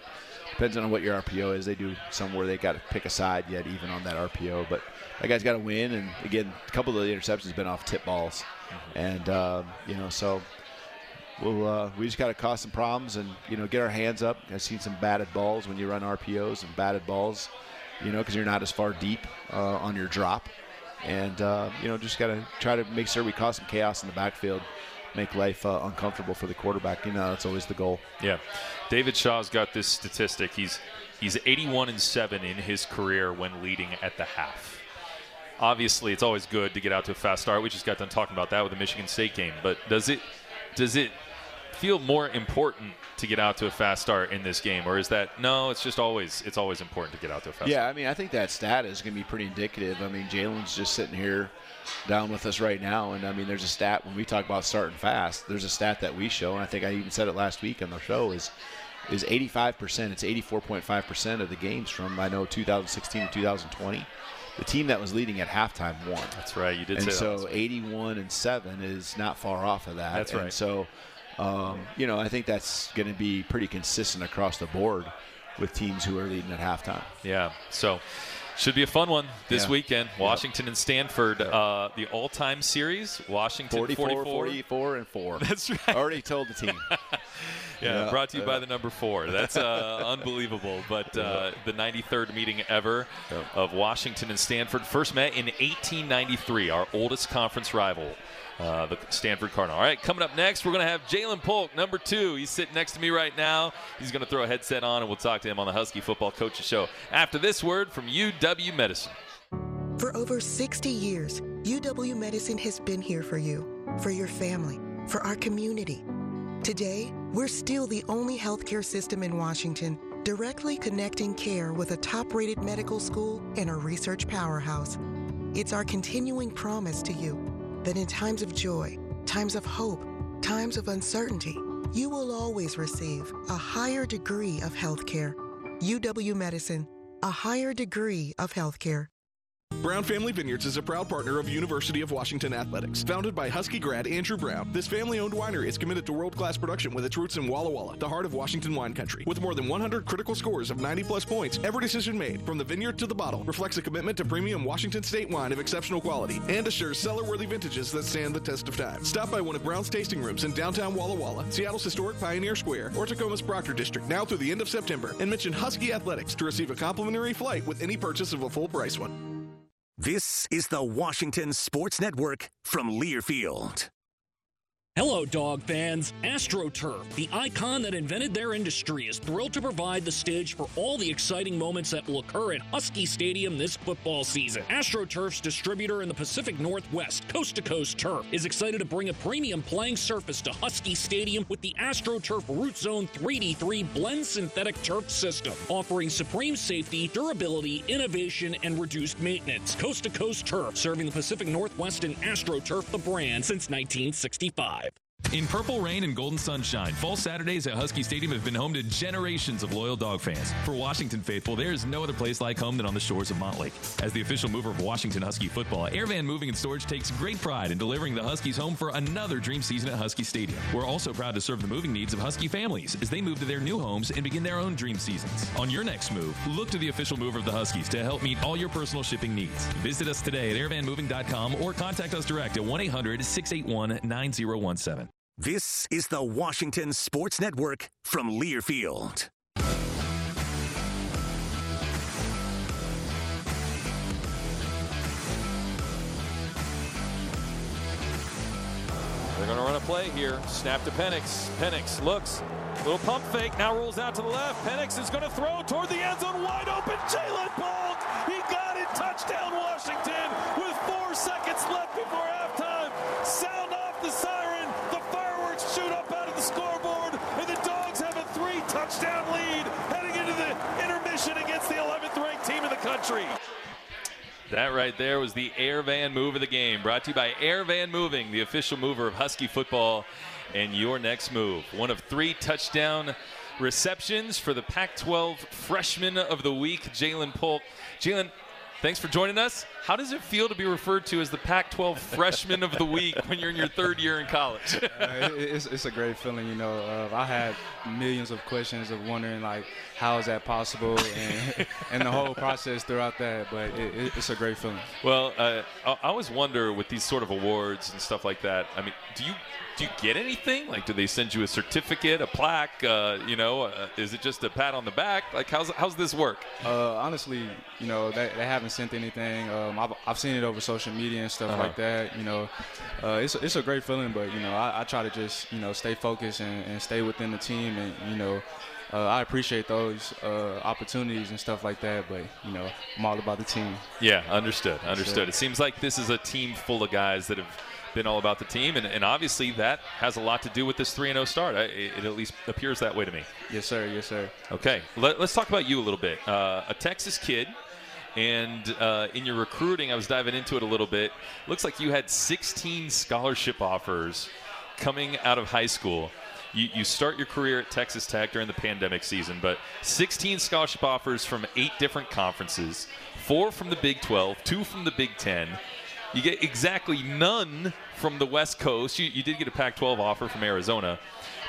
[SPEAKER 6] depends on what your RPO is. They do somewhere they got to pick a side yet, even on that RPO. But that guy's got to win, and again, a couple of the interceptions have been off tip balls, mm-hmm. and um, you know, so we'll uh, we just got to cause some problems and you know get our hands up. I've seen some batted balls when you run RPOs and batted balls, you know, because you're not as far deep uh, on your drop, and uh, you know just got to try to make sure we cause some chaos in the backfield. Make life uh, uncomfortable for the quarterback. You know, that's always the goal.
[SPEAKER 1] Yeah, David Shaw's got this statistic. He's he's 81 and seven in his career when leading at the half obviously it's always good to get out to a fast start. We just got done talking about that with the Michigan State game. But does it does it feel more important to get out to a fast start in this game, or is that no? It's just always it's always important to get out to a fast.
[SPEAKER 6] Yeah,
[SPEAKER 1] start.
[SPEAKER 6] I mean, I think that stat is going to be pretty indicative. I mean, Ja'Lynn's just sitting here down with us right now, and I mean, there's a stat when we talk about starting fast. There's a stat that we show, and I think I even said it last week on the show is is 85%. It's 84.5% of the games from I know 2016 to 2020 the team that was leading at halftime won.
[SPEAKER 1] That's right. You did
[SPEAKER 6] and so 81 and 7 is not far off of that.
[SPEAKER 1] That's
[SPEAKER 6] and
[SPEAKER 1] right.
[SPEAKER 6] So um, you know, I think that's going to be pretty consistent across the board with teams who are leading at halftime.
[SPEAKER 1] Yeah. So should be a fun one this
[SPEAKER 6] Yeah.
[SPEAKER 1] weekend. Washington and Stanford, uh, the all-time series. Washington
[SPEAKER 6] 44,
[SPEAKER 1] 44.
[SPEAKER 6] 44, and 4.
[SPEAKER 1] That's right.
[SPEAKER 6] Already told the team.
[SPEAKER 1] Yeah,
[SPEAKER 6] Yeah,
[SPEAKER 1] brought to you by the number four. That's uh, unbelievable. But uh, the 93rd meeting ever of Washington and Stanford first met in 1893, our oldest conference rival. Uh, the Stanford Cardinal. All right, coming up next, we're going to have Ja'Lynn Polk, number two. He's sitting next to me right now. He's going to throw a headset on, and we'll talk to him on the Husky Football Coaches Show. After this word from UW Medicine.
[SPEAKER 13] For over 60 years, UW Medicine has been here for you, for your family, for our community. Today, we're still the only healthcare system in Washington directly connecting care with a top rated medical school and a research powerhouse. It's our continuing promise to you that in times of joy, times of hope, times of uncertainty, you will always receive a higher degree of healthcare. UW Medicine, a higher degree of healthcare.
[SPEAKER 14] Brown Family Vineyards is a proud partner of University of Washington Athletics. Founded by Husky grad Andrew Brown, this family-owned winery is committed to world-class production with its roots in Walla Walla, the heart of Washington wine country. With more than 100 critical scores of 90-plus points, every decision made, from the vineyard to the bottle, reflects a commitment to premium Washington State wine of exceptional quality and assures cellar-worthy vintages that stand the test of time. Stop by one of Brown's tasting rooms in downtown Walla Walla, Seattle's historic Pioneer Square, or Tacoma's Proctor District, now through the end of September, and mention Husky Athletics to receive a complimentary flight with any purchase of a full-price one.
[SPEAKER 3] This is the Washington Sports Network from Learfield.
[SPEAKER 12] Hello, dog fans. AstroTurf, the icon that invented their industry, is thrilled to provide the stage for all the exciting moments that will occur at Husky Stadium this football season. AstroTurf's distributor in the Pacific Northwest, Coast to Coast Turf, is excited to bring a premium playing surface to Husky Stadium with the AstroTurf Root Zone 3D3 blend synthetic turf system, offering supreme safety, durability, innovation, and reduced maintenance. Coast to Coast Turf, serving the Pacific Northwest and AstroTurf, the brand, since 1965.
[SPEAKER 8] In purple rain and golden sunshine, fall Saturdays at Husky Stadium have been home to generations of loyal dog fans. For Washington faithful, there is no other place like home than on the shores of Montlake. As the official mover of Washington Husky football, Airvan Moving and Storage takes great pride in delivering the Huskies home for another dream season at Husky Stadium. We're also proud to serve the moving needs of Husky families as they move to their new homes and begin their own dream seasons. On your next move, look to the official mover of the Huskies to help meet all your personal shipping needs. Visit us today at airvanmoving.com or contact us direct at 1 800 681 9017.
[SPEAKER 3] This is the Washington Sports Network from Learfield.
[SPEAKER 4] They're going to run a play here. Snap to Penix. Penix looks. Little pump fake. Now rolls out to the left. Penix is going to throw toward the end zone. Wide open. Ja'Lynn Polk. He got it. Touchdown Washington with four seconds left before halftime. Sound off the siren. The scoreboard. And the Dogs have a three touchdown lead heading into the intermission against the 11th ranked team in the country.
[SPEAKER 1] That right there was the Air Van move of the game, brought to you by Air Van Moving, the official mover of Husky football. And your next move, one of three touchdown receptions for the Pac-12 Freshman of the Week, Ja'Lynn Polk. Ja'Lynn, thanks for joining us. How does it feel to be referred to as the Pac-12 Freshman of the Week when you're in your third year in college?
[SPEAKER 15] uh, it, it's, it's a great feeling, you know. Uh, I had millions of questions of wondering like how is that possible and and the whole process throughout that, but it, it, it's a great feeling.
[SPEAKER 1] Well, uh, I, I always wonder with these sort of awards and stuff like that. I mean, do you do you get anything? Like, do they send you a certificate, a plaque? Uh, you know, uh, is it just a pat on the back? Like, how's how's this work?
[SPEAKER 15] Uh, honestly, you know, they, they haven't sent anything. Um, I've, I've seen it over social media and stuff
[SPEAKER 1] Uh-huh.
[SPEAKER 15] like that. You know, uh, it's it's a great feeling, but you know, I, I try to just you know stay focused and, and stay within the team, and you know. Uh, I appreciate those uh, opportunities and stuff like that, but you know, I'm all about the team.
[SPEAKER 1] Yeah, understood. Understood.
[SPEAKER 15] Sure.
[SPEAKER 1] It seems like this is a team full of guys that have been all about the team, and, and obviously that has a lot to do with this 3 0 start. I, it, at least appears that way to me.
[SPEAKER 15] Yes, sir. Yes, sir.
[SPEAKER 1] Okay, Let, us talk about you a little bit. Uh, a Texas kid, and uh, in your recruiting, I was diving into it a little bit. Looks like you had 16 scholarship offers coming out of high school. You, you start your career at Texas Tech during the pandemic season, but 16 scholarship offers from eight different conferences, four from the Big 12, two from the Big 10. You get exactly none from the West Coast. You, you did get a Pac 12 offer from Arizona.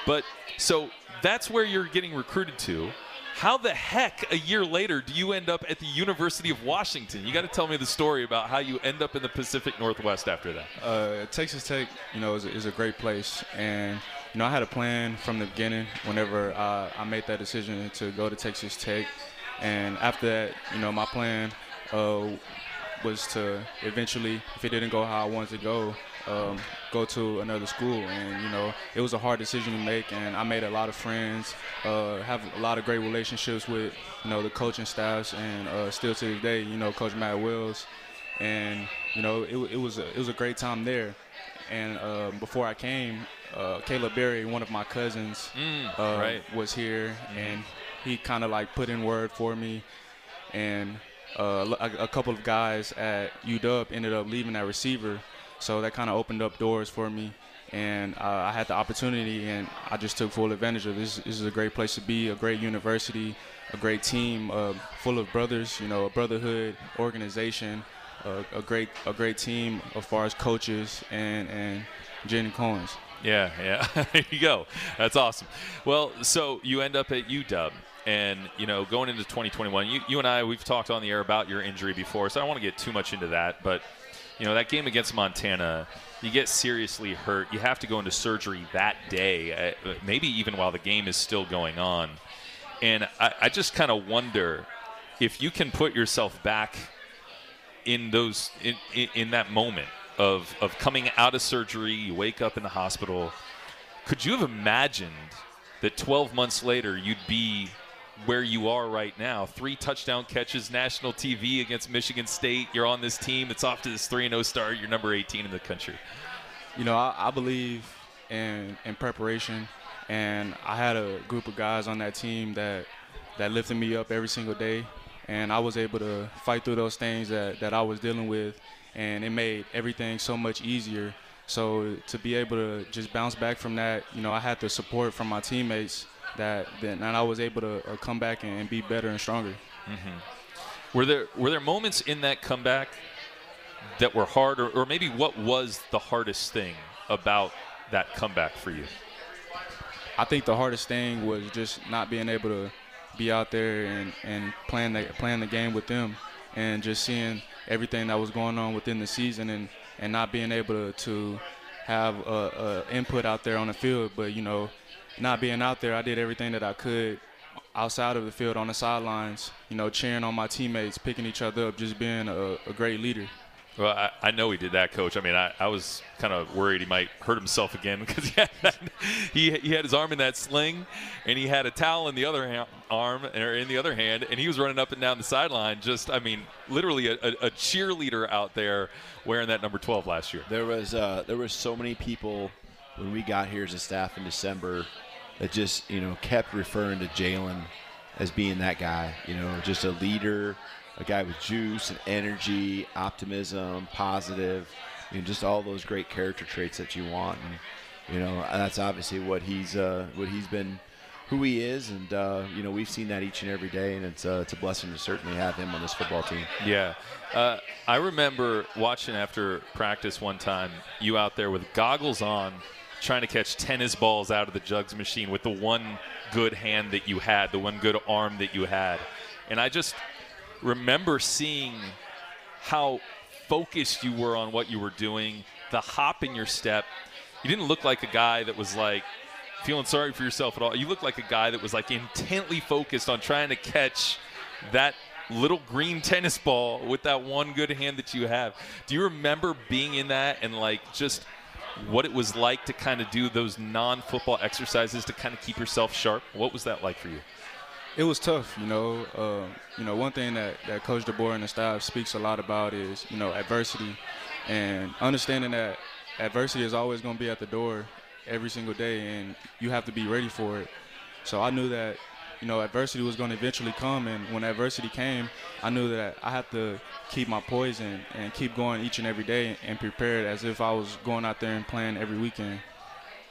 [SPEAKER 1] But so that's where you're getting recruited to. How the heck a year later do you end up at the University of Washington? You got to tell me the story about how you end up in the Pacific Northwest after that.
[SPEAKER 15] Uh, Texas Tech, you know, is a, is a great place, and you know, I had a plan from the beginning. Whenever uh, I made that decision to go to Texas Tech, and after that, you know, my plan uh, was to eventually, if it didn't go how I wanted to go, um, go to another school. And you know, it was a hard decision to make, and I made a lot of friends, uh, have a lot of great relationships with you know the coaching staffs, and uh, still to this day, you know, Coach Matt Wells, and you know, it, it was a, it was a great time there. And um, before I came, uh, Caleb Berry, one of my cousins,
[SPEAKER 1] Mm,
[SPEAKER 15] uh,
[SPEAKER 1] right.
[SPEAKER 15] was here, and he kind of like put in word for me, and uh, a, a couple of guys at UW ended up leaving that receiver, so that kind of opened up doors for me, and uh, I had the opportunity, and I just took full advantage of this. This is a great place to be, a great university, a great team uh, full of brothers, you know, a brotherhood organization, a great a great team as far as coaches and and Cohen's.
[SPEAKER 1] Yeah, yeah. there you go. That's awesome. Well, so you end up at UW. And, you know, going into 2021, you, you and I, we've talked on the air about your injury before, so I don't want to get too much into that. But, you know, that game against Montana, you get seriously hurt. You have to go into surgery that day, uh, maybe even while the game is still going on. And I, I just kind of wonder if you can put yourself back in those in, in, in that moment of of coming out of surgery, you wake up in the hospital. Could you have imagined that 12 months later you'd be where you are right now? Three touchdown catches, national TV against Michigan State. You're on this team that's off to this 3 0 start. You're number 18 in the country.
[SPEAKER 15] You know, I, I believe in in preparation, and I had a group of guys on that team that that lifted me up every single day, and I was able to fight through those things that that I was dealing with, and it made everything so much easier. So to be able to just bounce back from that, you know, I had the support from my teammates that then and I was able to uh, come back and, and be better and stronger.
[SPEAKER 1] Mm-hmm. Were there were there moments in that comeback that were hard, or, or maybe what was the hardest thing about that comeback for you?
[SPEAKER 15] I think the hardest thing was just not being able to be out there and, and playing the playing the game with them and just seeing everything that was going on within the season and, and not being able to, to have a, a input out there on the field. But you know, not being out there, I did everything that I could outside of the field on the sidelines. You know, cheering on my teammates, picking each other up, just being a, a great leader.
[SPEAKER 1] Well, I, I, know he did that, Coach. I mean, I, I was kind of worried he might hurt himself again because he had, he, he had his arm in that sling, and he had a towel in the other ha- arm or in the other hand, and he was running up and down the sideline. Just, I mean, literally a, a, a cheerleader out there wearing that number 12 last year.
[SPEAKER 6] There was uh, there was so many people when we got here as a staff in December that just you know kept referring to Ja'Lynn as being that guy. You know, just a leader a guy with juice and energy, optimism, positive, you know, just all those great character traits that you want. And, you know, that's obviously what he's uh, what he's been, who he is, and uh, you know, we've seen that each and every day, and it's uh, it's a blessing to certainly have him on this football team.
[SPEAKER 1] Yeah, uh, I remember watching after practice one time, you out there with goggles on, trying to catch tennis balls out of the jugs machine with the one good hand that you had, the one good arm that you had, and I just remember seeing how focused you were on what you were doing, the hop in your step. You didn't look like a guy that was like feeling sorry for yourself at all. You looked like a guy that was like intently focused on trying to catch that little green tennis ball with that one good hand that you have. Do you remember being in that and like just what it was like to kind of do those non-football exercises to kind of keep yourself sharp? What was that like for you?
[SPEAKER 15] it was tough, you know. Uh, you know, one thing that, that Coach DeBoer and the staff speaks a lot about is, you know, adversity and understanding that adversity is always going to be at the door every single day and you have to be ready for it. So I knew that, you know, adversity was going to eventually come. And when adversity came, I knew that I had to keep my poise and, and keep going each and every day and prepared as if I was going out there and playing every weekend.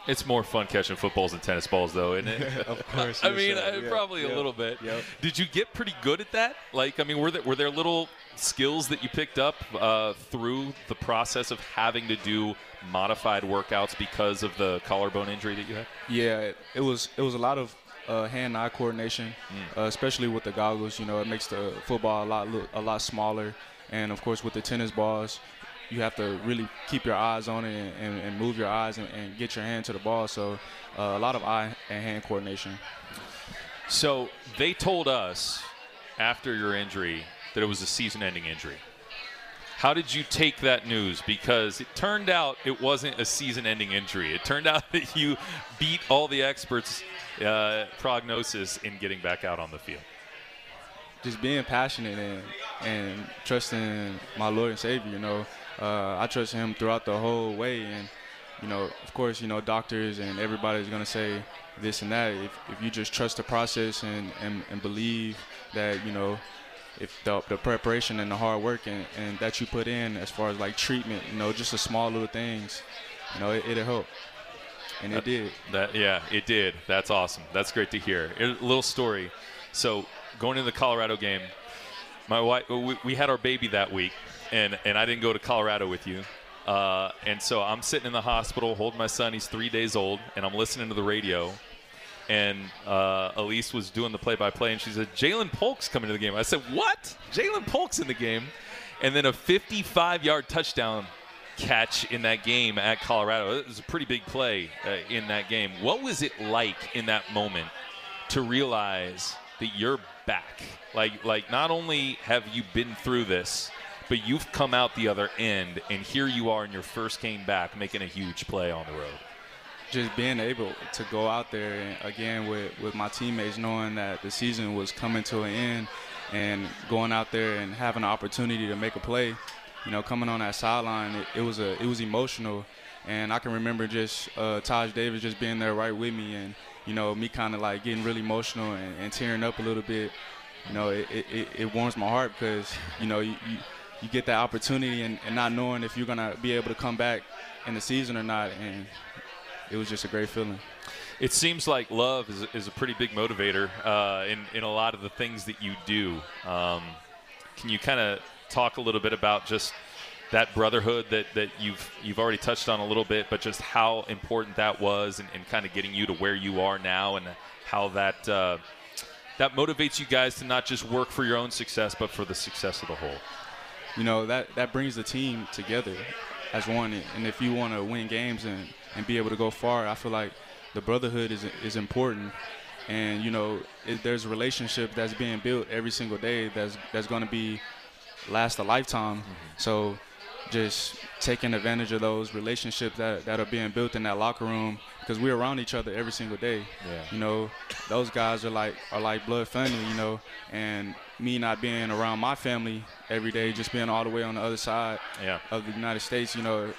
[SPEAKER 1] It's more fun catching footballs than tennis balls, though, isn't it?
[SPEAKER 15] of course.
[SPEAKER 1] I mean, uh, probably a little bit.
[SPEAKER 15] Yep.
[SPEAKER 1] Did you get pretty good at that? Like, I mean, were there were there little skills that you picked up uh, through the process of having to do modified workouts because of the collarbone injury that you had?
[SPEAKER 15] Yeah, it, it was it was a lot of uh, hand-eye coordination, mm. uh, especially with the goggles. You know, it makes the football a lot look a lot smaller, and of course with the tennis balls, you have to really keep your eyes on it and, and, and move your eyes and, and, get your hand to the ball. So uh, a lot of eye and hand coordination.
[SPEAKER 1] So they told us after your injury that it was a season-ending injury. How did you take that news? Because it turned out it wasn't a season-ending injury. It turned out that you beat all the experts' uh, prognosis in getting back out on the field
[SPEAKER 15] just being passionate and and trusting my Lord and Savior. You know, uh, I trust him throughout the whole way. And, you know, of course, you know, doctors and everybody's to say this and that. If, if you just trust the process and, and, and believe that, you know, if the, the preparation and the hard work and, and that you put in as far as like treatment, you know, just the small little things, you know, it, it'll help. And it did.
[SPEAKER 1] That yeah, it did. That's awesome. That's great to hear. A little story. So going into the Colorado game, my wife we, we had our baby that week, and and I didn't go to Colorado with you. Uh, and so I'm sitting in the hospital holding my son. He's three days old, and I'm listening to the radio. And uh, Elise was doing the play-by-play, and she said, "Ja'Lynn Polk's coming to the game." I said, "What? Ja'Lynn Polk's in the game?" And then a 55-yard touchdown catch in that game at Colorado. It was a pretty big play uh, in that game. What was it like in that moment to realize that you're back? Like, like not only have you been through this, but you've come out the other end, and here you are in your first game back making a huge play on the road.
[SPEAKER 15] Just being able to go out there again with, with my teammates, knowing that the season was coming to an end, and going out there and having an opportunity to make a play, you know, coming on that sideline, it, it was a it was emotional, and I can remember just uh, Taj Davis just being there right with me, and you know, me kind of like getting really emotional and, and, tearing up a little bit. You know, it, it, it warms my heart because you know you, you you get that opportunity and, and not knowing if you're gonna be able to come back in the season or not, and it was just a great feeling.
[SPEAKER 1] It seems like love is, is a pretty big motivator uh, in in a lot of the things that you do. Um, can you kind of talk a little bit about just that brotherhood that, that you've you've already touched on a little bit, but just how important that was and, and kind of getting you to where you are now, and how that uh, that motivates you guys to not just work for your own success, but for the success of the whole
[SPEAKER 15] you know that that brings the team together as one. And if you want to win games and, and be able to go far, I feel like the brotherhood is is important. And you know, it, there's a relationship that's being built every single day that's that's going to be last a lifetime. Mm-hmm. So just taking advantage of those relationships that, that are being built in that locker room because we're around each other every single day.
[SPEAKER 1] Yeah.
[SPEAKER 15] You know, those guys are like are like blood family, you know, and me not being around my family every day, just being all the way on the other side
[SPEAKER 1] yeah.
[SPEAKER 15] of the United States, you know,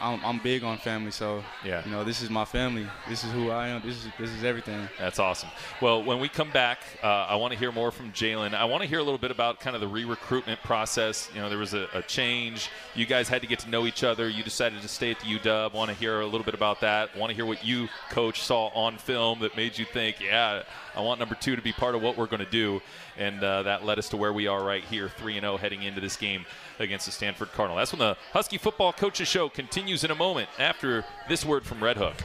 [SPEAKER 15] I'm, I'm big on family, so
[SPEAKER 1] yeah,
[SPEAKER 15] you know, this is my family. This is who I am. This is this is everything.
[SPEAKER 1] That's awesome. Well, when we come back, uh, I want to hear more from Ja'Lynn. I want to hear a little bit about kind of the re-recruitment process. You know, there was a, a, change. You guys had to get to know each other. You decided to stay at the UW. Want to hear a little bit about that. Want to hear what you, coach, saw on film that made you think, yeah, I want number two to be part of what we're going to do. And uh, that led us to where we are right here, 3 0 heading into this game against the Stanford Cardinal. That's when the Husky Football Coaches Show continues in a moment after this word from Red Hook.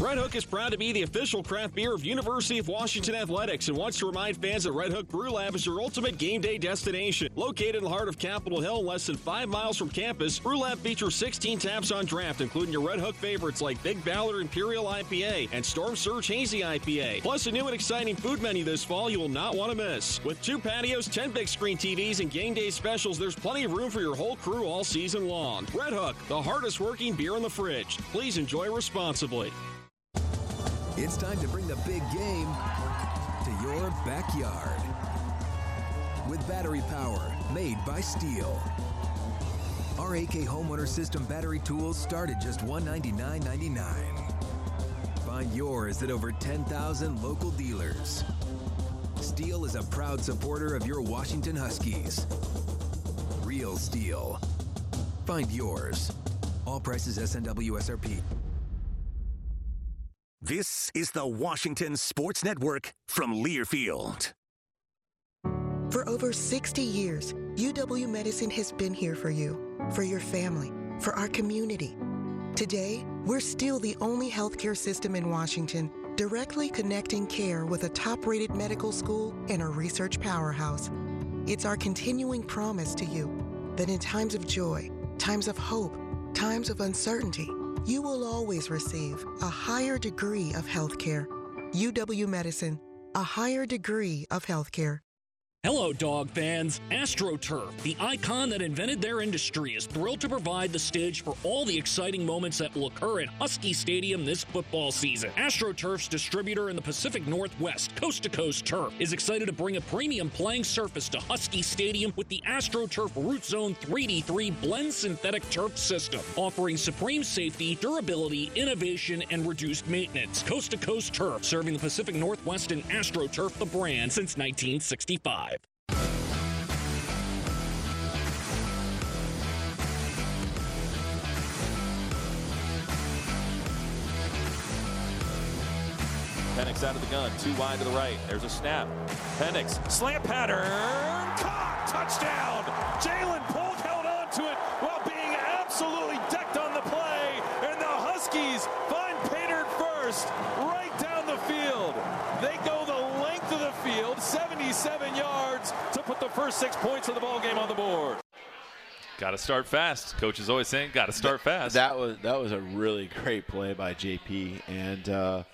[SPEAKER 9] Red Hook is proud to be the official craft beer of University of Washington Athletics and wants to remind fans that Red Hook Brew Lab is your ultimate game day destination. Located in the heart of Capitol Hill, less than five miles from campus, Brew Lab features 16 taps on draft, including your Red Hook favorites like Big Ballard Imperial IPA and Storm Surge Hazy IPA. Plus, a new and exciting food menu this fall you will not want to miss. With two patios, 10 big screen TVs, and game day specials, there's plenty of room for your whole crew all season long. Red Hook, the hardest working beer in the fridge. Please enjoy responsibly.
[SPEAKER 10] It's time to bring the big game to your backyard. With battery power made by STIHL. RAK Homeowner System battery tools start at just $199.99. Find yours at over 10,000 local dealers. STIHL is a proud supporter of your Washington Huskies. Real STIHL. Find yours. All prices SNW SRP.
[SPEAKER 3] This is the Washington Sports Network from Learfield.
[SPEAKER 13] For over 60 years, UW Medicine has been here for you, for your family, for our community. Today, we're still the only healthcare system in Washington directly connecting care with a top rated medical school and a research powerhouse. It's our continuing promise to you that in times of joy, times of hope, times of uncertainty, you will always receive a higher degree of healthcare. UW Medicine, a higher degree of healthcare.
[SPEAKER 12] Hello, dog fans. AstroTurf, the icon that invented their industry, is thrilled to provide the stage for all the exciting moments that will occur at Husky Stadium this football season. AstroTurf's distributor in the Pacific Northwest, Coast to Coast Turf, is excited to bring a premium playing surface to Husky Stadium with the AstroTurf Root Zone 3D3 blend synthetic turf system, offering supreme safety, durability, innovation, and reduced maintenance. Coast to Coast Turf, serving the Pacific Northwest and AstroTurf, the brand since 1965.
[SPEAKER 1] Penix out of the gun, too wide to the right. There's a snap. Penix, slant pattern, caught, touchdown. Ja'Lynn Polk held on to it while being absolutely decked on the play, and the Huskies find Painter first, right down the field. They go the length of the field, 77 yards, to put the first six points of the ball game on the board. Got to start fast. Coach is always saying, got to start fast.
[SPEAKER 6] That was that was a really great play by JP, and uh,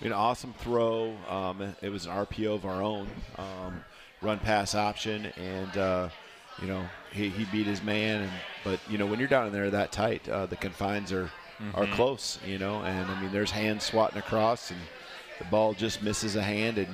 [SPEAKER 6] an awesome throw. Um, it was an RPO of our own, um, run pass option, and uh, you know he, he beat his man. And but you know when you're down in there that tight, uh, the confines are are
[SPEAKER 1] Mhm.
[SPEAKER 6] close. You know, and I mean there's hands swatting across, and the ball just misses a hand, and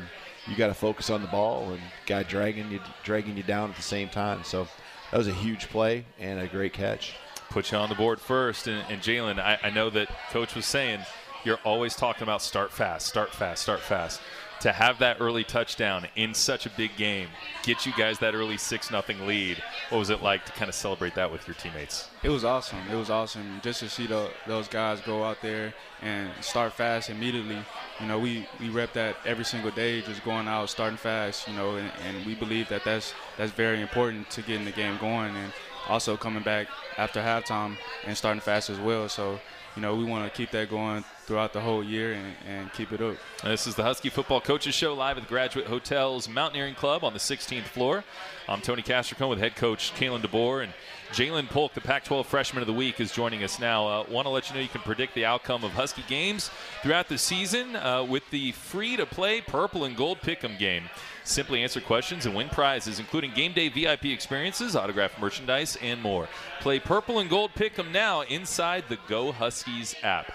[SPEAKER 6] you got to focus on the ball, and guy dragging you dragging you down at the same time. So that was a huge play and a great catch.
[SPEAKER 1] put you on the board first. And, and Ja'Lynn, I, I know that Coach was saying you're always talking about start fast, start fast, start fast. To have that early touchdown in such a big game, get you guys that early six nothing lead. What was it like to kind of celebrate that with your teammates?
[SPEAKER 15] It was awesome. It was awesome just to see the, those guys go out there and start fast immediately. You know, we, we rep that every single day, just going out, starting fast. You know, and, and we believe that that's that's very important to getting the game going, and also coming back after halftime and starting fast as well. So, you know, we want to keep that going throughout the whole year and, and keep it up.
[SPEAKER 1] This is the Husky Football Coaches Show live at the Graduate Hotel's Mountaineering Club on the 16th floor. I'm Tony Castricone with head coach Kalen DeBoer and Ja'Lynn Polk, the Pac-12 Freshman of the Week, is joining us now. Uh, Want to let you know you can predict the outcome of Husky games throughout the season uh, with the free-to-play Purple and Gold Pick'em game. Simply answer questions and win prizes, including game day VIP experiences, autographed merchandise, and more. Play Purple and Gold Pick'em now inside the Go Huskies app.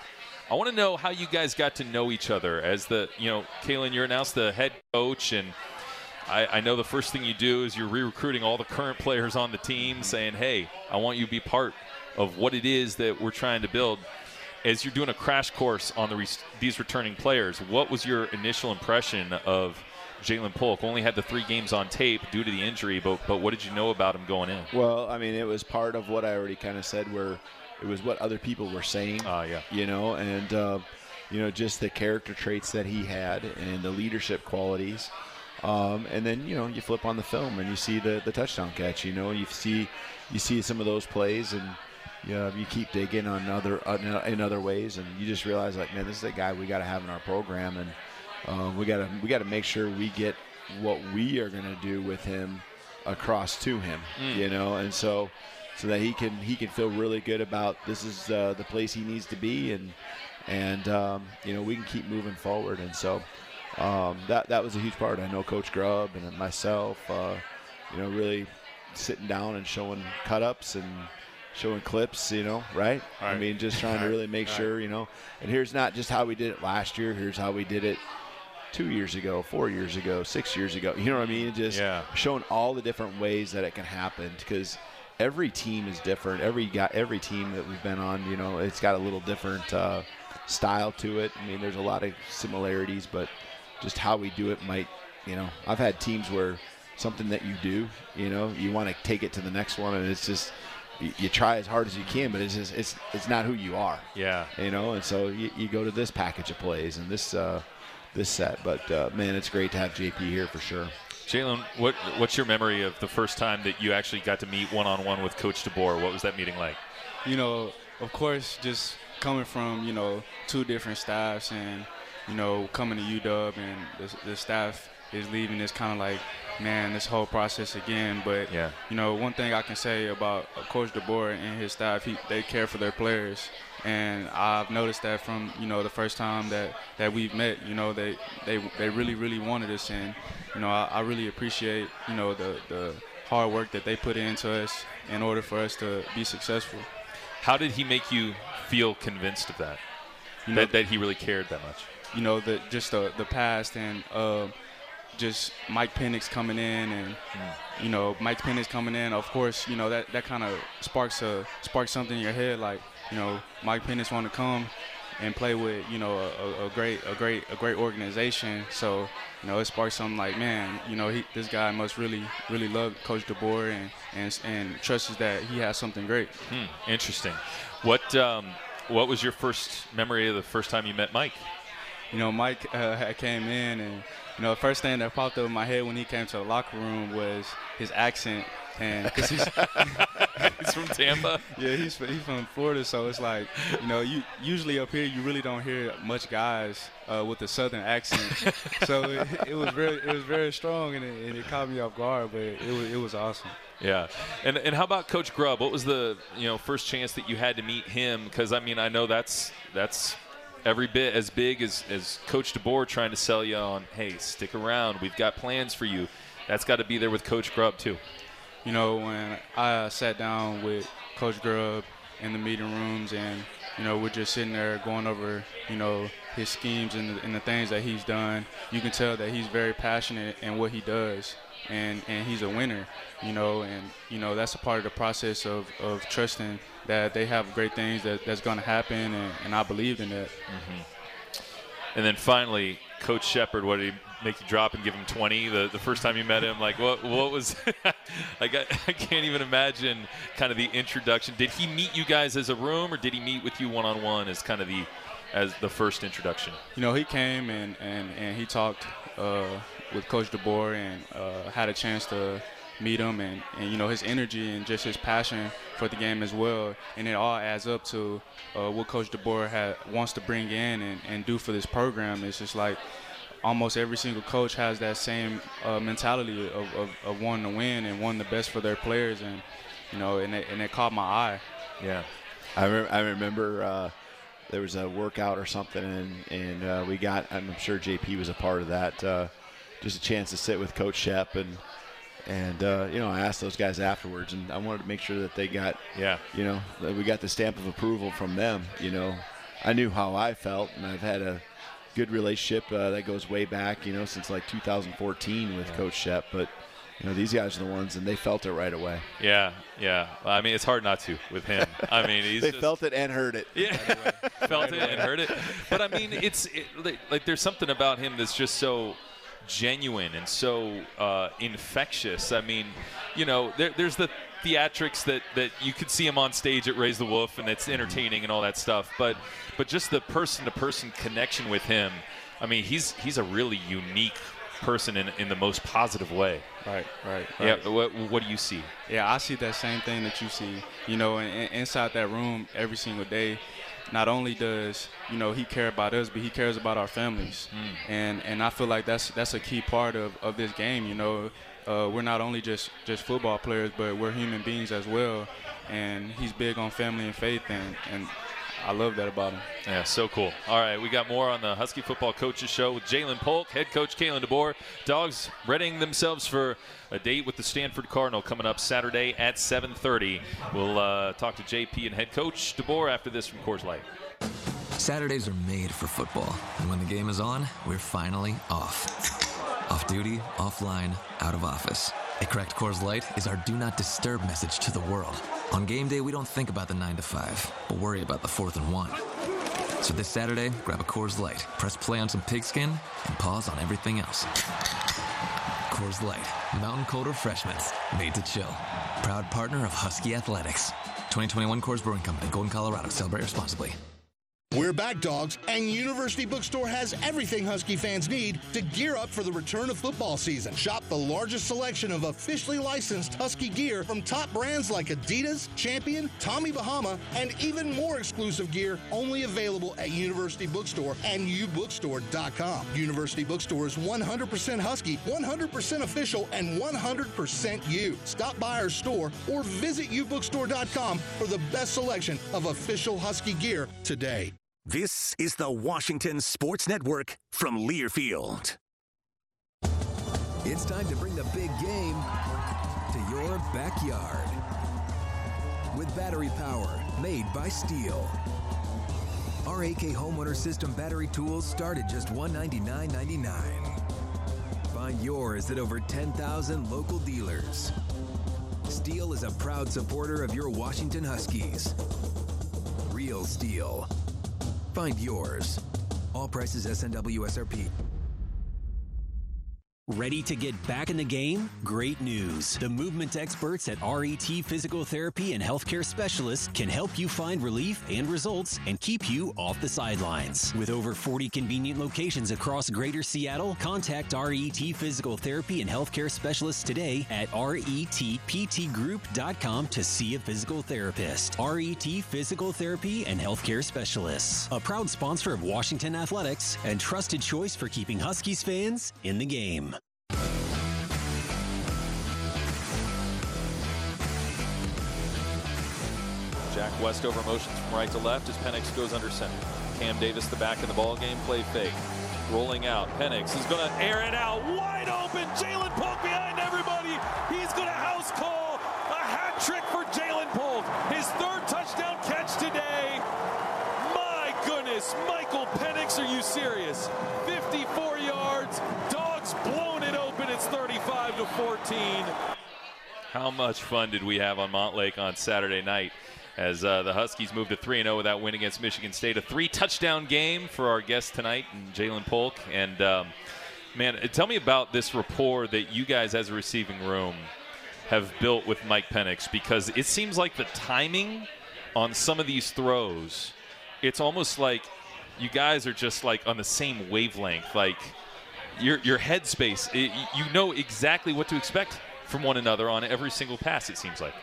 [SPEAKER 1] I want to know how you guys got to know each other as the, you know, Kalen, you're announced the head coach, and I, I know the first thing you do is you're re-recruiting all the current players on the team, saying, "Hey, I want you to be part of what it is that we're trying to build." As you're doing a crash course on the re- these returning players, what was your initial impression of Ja'Lynn Polk? Only had the three games on tape due to the injury, but but what did you know about him going in?
[SPEAKER 6] Well, I mean, it was part of what I already kind of said, where it was what other people were saying.
[SPEAKER 1] Ah, yeah.
[SPEAKER 6] You know, and uh, you know, just the character traits that he had and the leadership qualities. Um, and then you know you flip on the film and you see the, the touchdown catch. You know you see you see some of those plays and you, know, you keep digging on other in other ways and you just realize like man this is a guy we got to have in our program and uh, we got to we got to make sure we get what we are going to do with him across to him.
[SPEAKER 1] Mm.
[SPEAKER 6] You know and so so that he can he can feel really good about this is uh, the place he needs to be and and um, you know we can keep moving forward and so um, that that was a huge part. I know Coach Grubb and myself, uh, you know, really sitting down and showing cut ups and showing clips, you know, right? I mean, just trying to really make
[SPEAKER 1] Right.
[SPEAKER 6] sure, you know, and here's not just how we did it last year. Here's how we did it two years ago, four years ago, six years ago. You know what I mean? Just
[SPEAKER 1] Yeah.
[SPEAKER 6] showing all the different ways that it can happen because every team is different. Every got every team that we've been on, you know, it's got a little different uh, style to it. I mean, there's a lot of similarities, but just how we do it might, you know, I've had teams where something that you do, you know, you want to take it to the next one, and it's just you, you try as hard as you can, but it's just it's it's not who you are.
[SPEAKER 1] Yeah.
[SPEAKER 6] You know, and so you, you go to this package of plays and this uh, this set, but uh, man, it's great to have JP here for sure.
[SPEAKER 1] Ja'Lynn, what what's your memory of the first time that you actually got to meet one on one with Coach DeBoer? What was that meeting like?
[SPEAKER 15] you know, of course, just coming from you know two different staffs and you know coming to UW and the, the staff is leaving. It's kind of like, man, this whole process again. But
[SPEAKER 1] Yeah.
[SPEAKER 15] you know, one thing I can say about uh, Coach DeBoer and his staff, he, they care for their players. And I've noticed that from you know the first time that, that we've met, you know they, they they really really wanted us, and you know I, I really appreciate you know the the hard work that they put into us in order for us to be successful.
[SPEAKER 1] How did he make you feel convinced of that?
[SPEAKER 15] You know-
[SPEAKER 1] that, that he really cared that much?
[SPEAKER 15] you know the just the the past and uh, just Mike Penix coming in and you know Mike Penix coming in. Of course, you know that that kind of sparks a sparks something in your head like you know Mike Penix want to come and play with you know a, a, a great a great a great organization. So you know it sparks something like man you know he, this guy must really really love Coach DeBoer and and and trusts that he has something great.
[SPEAKER 1] Hmm, interesting. What um, what was your first memory of the first time you met Mike?
[SPEAKER 15] You know, Mike uh, had came in, and you know, the first thing that popped up in my head when he came to the locker room was his accent, and because he's
[SPEAKER 1] he's from Tampa.
[SPEAKER 15] yeah, he's he's from Florida, so it's like you know, you usually up here you really don't hear much guys uh, with a southern accent, so it, it was very it was very strong, and it, and it caught me off guard, but it was it was awesome.
[SPEAKER 1] Yeah, and and how about Coach Grubb? What was the you know first chance that you had to meet him? Because I mean, I know that's that's every bit as big as as Coach DeBoer trying to sell you on. Hey, stick around. We've got plans for you. That's got to be there with Coach Grubb too.
[SPEAKER 15] you know, when I uh, sat down with Coach Grubb in the meeting rooms and, you know, we're just sitting there going over, you know, his schemes and the, and the things that he's done, you can tell that he's very passionate in what he does. And, and he's a winner, you know, and you know that's a part of the process of, of trusting that they have great things that, that's going to happen, and, and I believed in that.
[SPEAKER 1] And then finally, Coach Shepard, what did he make you drop and give him 20 the, the first time you met him? Like, what what was, like, I, I can't even imagine kind of the introduction. Did he meet you guys as a room or did he meet with you one on one as kind of the, as the first introduction?
[SPEAKER 15] You know, he came and, and, and he talked uh, with Coach DeBoer and uh, had a chance to meet him and, and you know his energy and just his passion for the game as well. And it all adds up to uh, what Coach DeBoer ha- wants to bring in and, and do for this program. It's just like almost every single coach has that same uh, mentality of, of, of wanting to win and wanting the best for their players. And you know, and it, and it caught my eye.
[SPEAKER 6] Yeah, I, re- I remember uh, there was a workout or something, and and uh, we got. I'm sure JP was a part of that. Uh, just a chance to sit with Coach Shep and and uh, you know I asked those guys afterwards, and I wanted to make sure that they got
[SPEAKER 1] yeah
[SPEAKER 6] you know that we got the stamp of approval from them. You know, I knew how I felt, and I've had a good relationship uh, that goes way back. You know, since like 2014 with Coach Shep, but you know these guys are the ones, and they felt it right away.
[SPEAKER 1] Yeah, yeah. I mean, it's hard not to with him. I mean, he's
[SPEAKER 6] they
[SPEAKER 1] just,
[SPEAKER 6] felt it and heard it.
[SPEAKER 1] Yeah, felt it and heard it. But I mean, it's it, like, like there's something about him that's just so genuine and so uh, infectious. I mean, you know, there, there's the theatrics that, that you could see him on stage at Raise the Wolf and it's entertaining and all that stuff. But but just the person to person connection with him. I mean, he's he's a really unique person in, in the most positive way.
[SPEAKER 15] Right, right,
[SPEAKER 1] Yeah. What, what do you see?
[SPEAKER 15] Yeah, I see that same thing that you see. You know, in, in- inside that room every single day, not only does you know he care about us, but he cares about our families. And and I feel like that's that's a key part of, of this game. You know, uh, we're not only just just football players, but we're human beings as well. And he's big on family and faith, and and I love that about him.
[SPEAKER 1] Yeah, so cool. All right, we got more on the Husky Football Coaches Show with Ja'Lynn Polk, head coach Kalen DeBoer. Dogs readying themselves for a date with the Stanford Cardinal coming up Saturday at 7:30. We'll uh, talk to JP and head coach DeBoer after this from Coors Light.
[SPEAKER 11] Saturdays are made for football, and when the game is on, we're finally off. Off duty, offline, out of office. A cracked Coors Light is our do not disturb message to the world. On game day, we don't think about the 9 to 5, but worry about the 4th and 1. So this Saturday, grab a Coors Light, press play on some pigskin, and pause on everything else. Coors Light, mountain cold refreshments, made to chill. Proud partner of Husky Athletics. 2021 Coors Brewing Company, Golden, Colorado. Celebrate responsibly.
[SPEAKER 16] We're back, dogs, and University Bookstore has everything Husky fans need to gear up for the return of football season. Shop the largest selection of officially licensed Husky gear from top brands like Adidas, Champion, Tommy Bahama, and even more exclusive gear only available at University Bookstore and ubookstore.com. University Bookstore is 100% Husky, 100% official, and 100% you. Stop by our store or visit ubookstore.com for the best selection of official Husky gear today.
[SPEAKER 3] This is the Washington Sports Network from Learfield.
[SPEAKER 10] It's time to bring the big game to your backyard. With battery power made by STIHL. Our AK homeowner system battery tools start at just $199.99. Find yours at over 10,000 local dealers. STIHL is a proud supporter of your Washington Huskies. Real STIHL. Find yours. All prices SNW SRP.
[SPEAKER 7] Ready to get back in the game? Great news. The movement experts at RET Physical Therapy and Healthcare Specialists can help you find relief and results and keep you off the sidelines. With over 40 convenient locations across greater Seattle, contact RET Physical Therapy and Healthcare Specialists today at retptgroup.com to see a physical therapist. RET Physical Therapy and Healthcare Specialists, a proud sponsor of Washington Athletics and trusted choice for keeping Huskies fans in the game.
[SPEAKER 1] Westover motions from right to left as Penix goes under center. Cam Davis, the back of the ball game, play fake. Rolling out. Penix is going to air it out. Wide open. Ja'Lynn Polk behind everybody. He's going to house call a hat trick for Ja'Lynn Polk. His third touchdown catch today. My goodness. Michael Penix, are you serious? 54 yards. Dogs blown it open. It's 35 to 14. How much fun did we have on Montlake on Saturday night as uh, the Huskies move to 3 0 with that win against Michigan State? A three touchdown game for our guest tonight, Ja'Lynn Polk. And um, man, uh, tell me about this rapport that you guys, as a receiving room, have built with Mike Penix because it seems like the timing on some of these throws, it's almost like you guys are just like on the same wavelength. Like your your headspace, it, you know exactly what to expect from one another on every single pass. It seems like.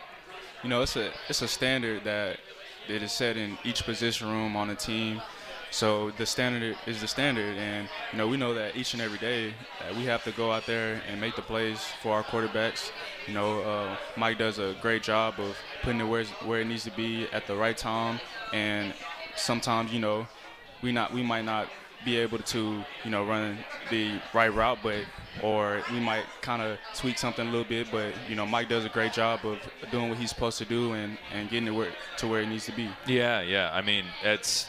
[SPEAKER 15] You know, it's a it's a standard that that is set in each position room on a team. So the standard is the standard, and you know we know that each and every day we have to go out there and make the plays for our quarterbacks. You know, uh, Mike does a great job of putting it where where it needs to be at the right time, and sometimes you know we not we might not be able to you know run the right route, but or we might kind of tweak something a little bit. But you know Mike does a great job of doing what he's supposed to do and and getting it where, to where it needs to be.
[SPEAKER 1] Yeah, yeah. I mean, it's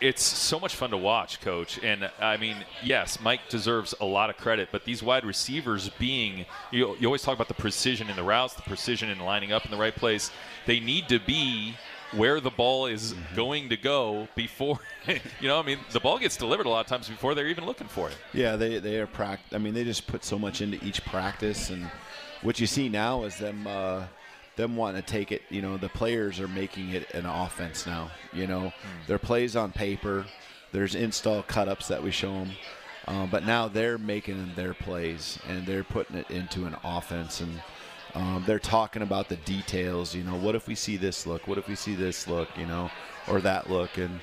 [SPEAKER 1] it's so much fun to watch, coach. And I mean, yes, Mike deserves a lot of credit, but these wide receivers being, you, you always talk about the precision in the routes, the precision in lining up in the right place. They need to be where the ball is
[SPEAKER 6] Mm-hmm.
[SPEAKER 1] going to go before, you know, I mean, the ball gets delivered a lot of times before they're even looking for it.
[SPEAKER 6] Yeah, they they are pract. I mean, they just put so much into each practice, and what you see now is them uh, them wanting to take it. You know, the players are making it an offense now. You know, their plays on paper. There's install cut ups that we show them, uh, but now they're making their plays and they're putting it into an offense and. Um, they're talking about the details. You know, what if we see this look? What if we see this look? You know, or that look, and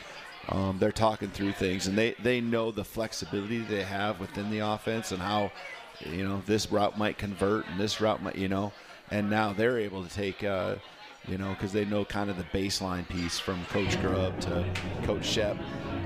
[SPEAKER 6] um, they're talking through things, and they they know the flexibility they have within the offense and how you know this route might convert and this route might you know, and now they're able to take. Uh, you know, because they know kind of the baseline piece from Coach Grubb to Coach Shep,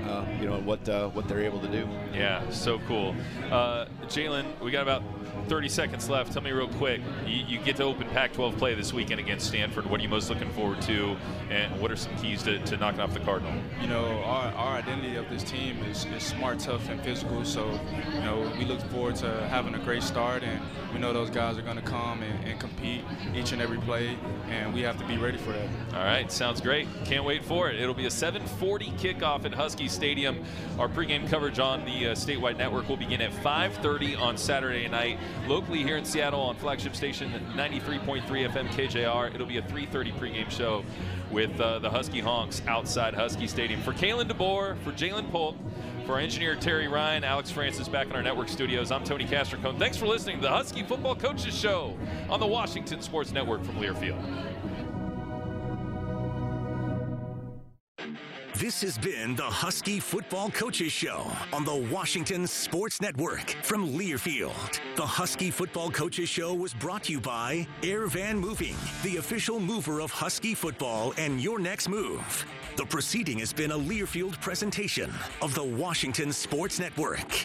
[SPEAKER 6] uh, you know, what uh, what they're able to do.
[SPEAKER 1] Yeah, so cool. Uh, Ja'Lynn, we got about 30 seconds left. Tell me real quick. You, you get to open Pac-12 play this weekend against Stanford. What are you most looking forward to, and what are some keys to, to knocking off the Cardinal?
[SPEAKER 15] You know, our, our identity of this team is, is smart, tough, and physical. So, you know, we look forward to having a great start, and we know those guys are going to come and, and compete each and every play, and we have to be ready for that.
[SPEAKER 1] All right, sounds great. Can't wait for it. It'll be a 7:40 kickoff at Husky Stadium. Our pregame coverage on the uh, statewide network will begin at 5:30 on Saturday night. Locally here in Seattle on flagship station 93.3 FM KJR. It'll be a 3:30 pregame show with uh, the Husky Honks outside Husky Stadium. For Kalen DeBoer, for Ja'Lynn Polk, for our engineer Terry Ryan, Alex Francis back in our network studios. I'm Tony Castricone. Thanks for listening to the Husky Football Coaches Show on the Washington Sports Network from Learfield.
[SPEAKER 3] This has been the Husky Football Coaches Show on the Washington Sports Network from Learfield. The Husky Football Coaches Show was brought to you by Air Van Moving, the official mover of Husky football and your next move. The proceeding has been a Learfield presentation of the Washington Sports Network.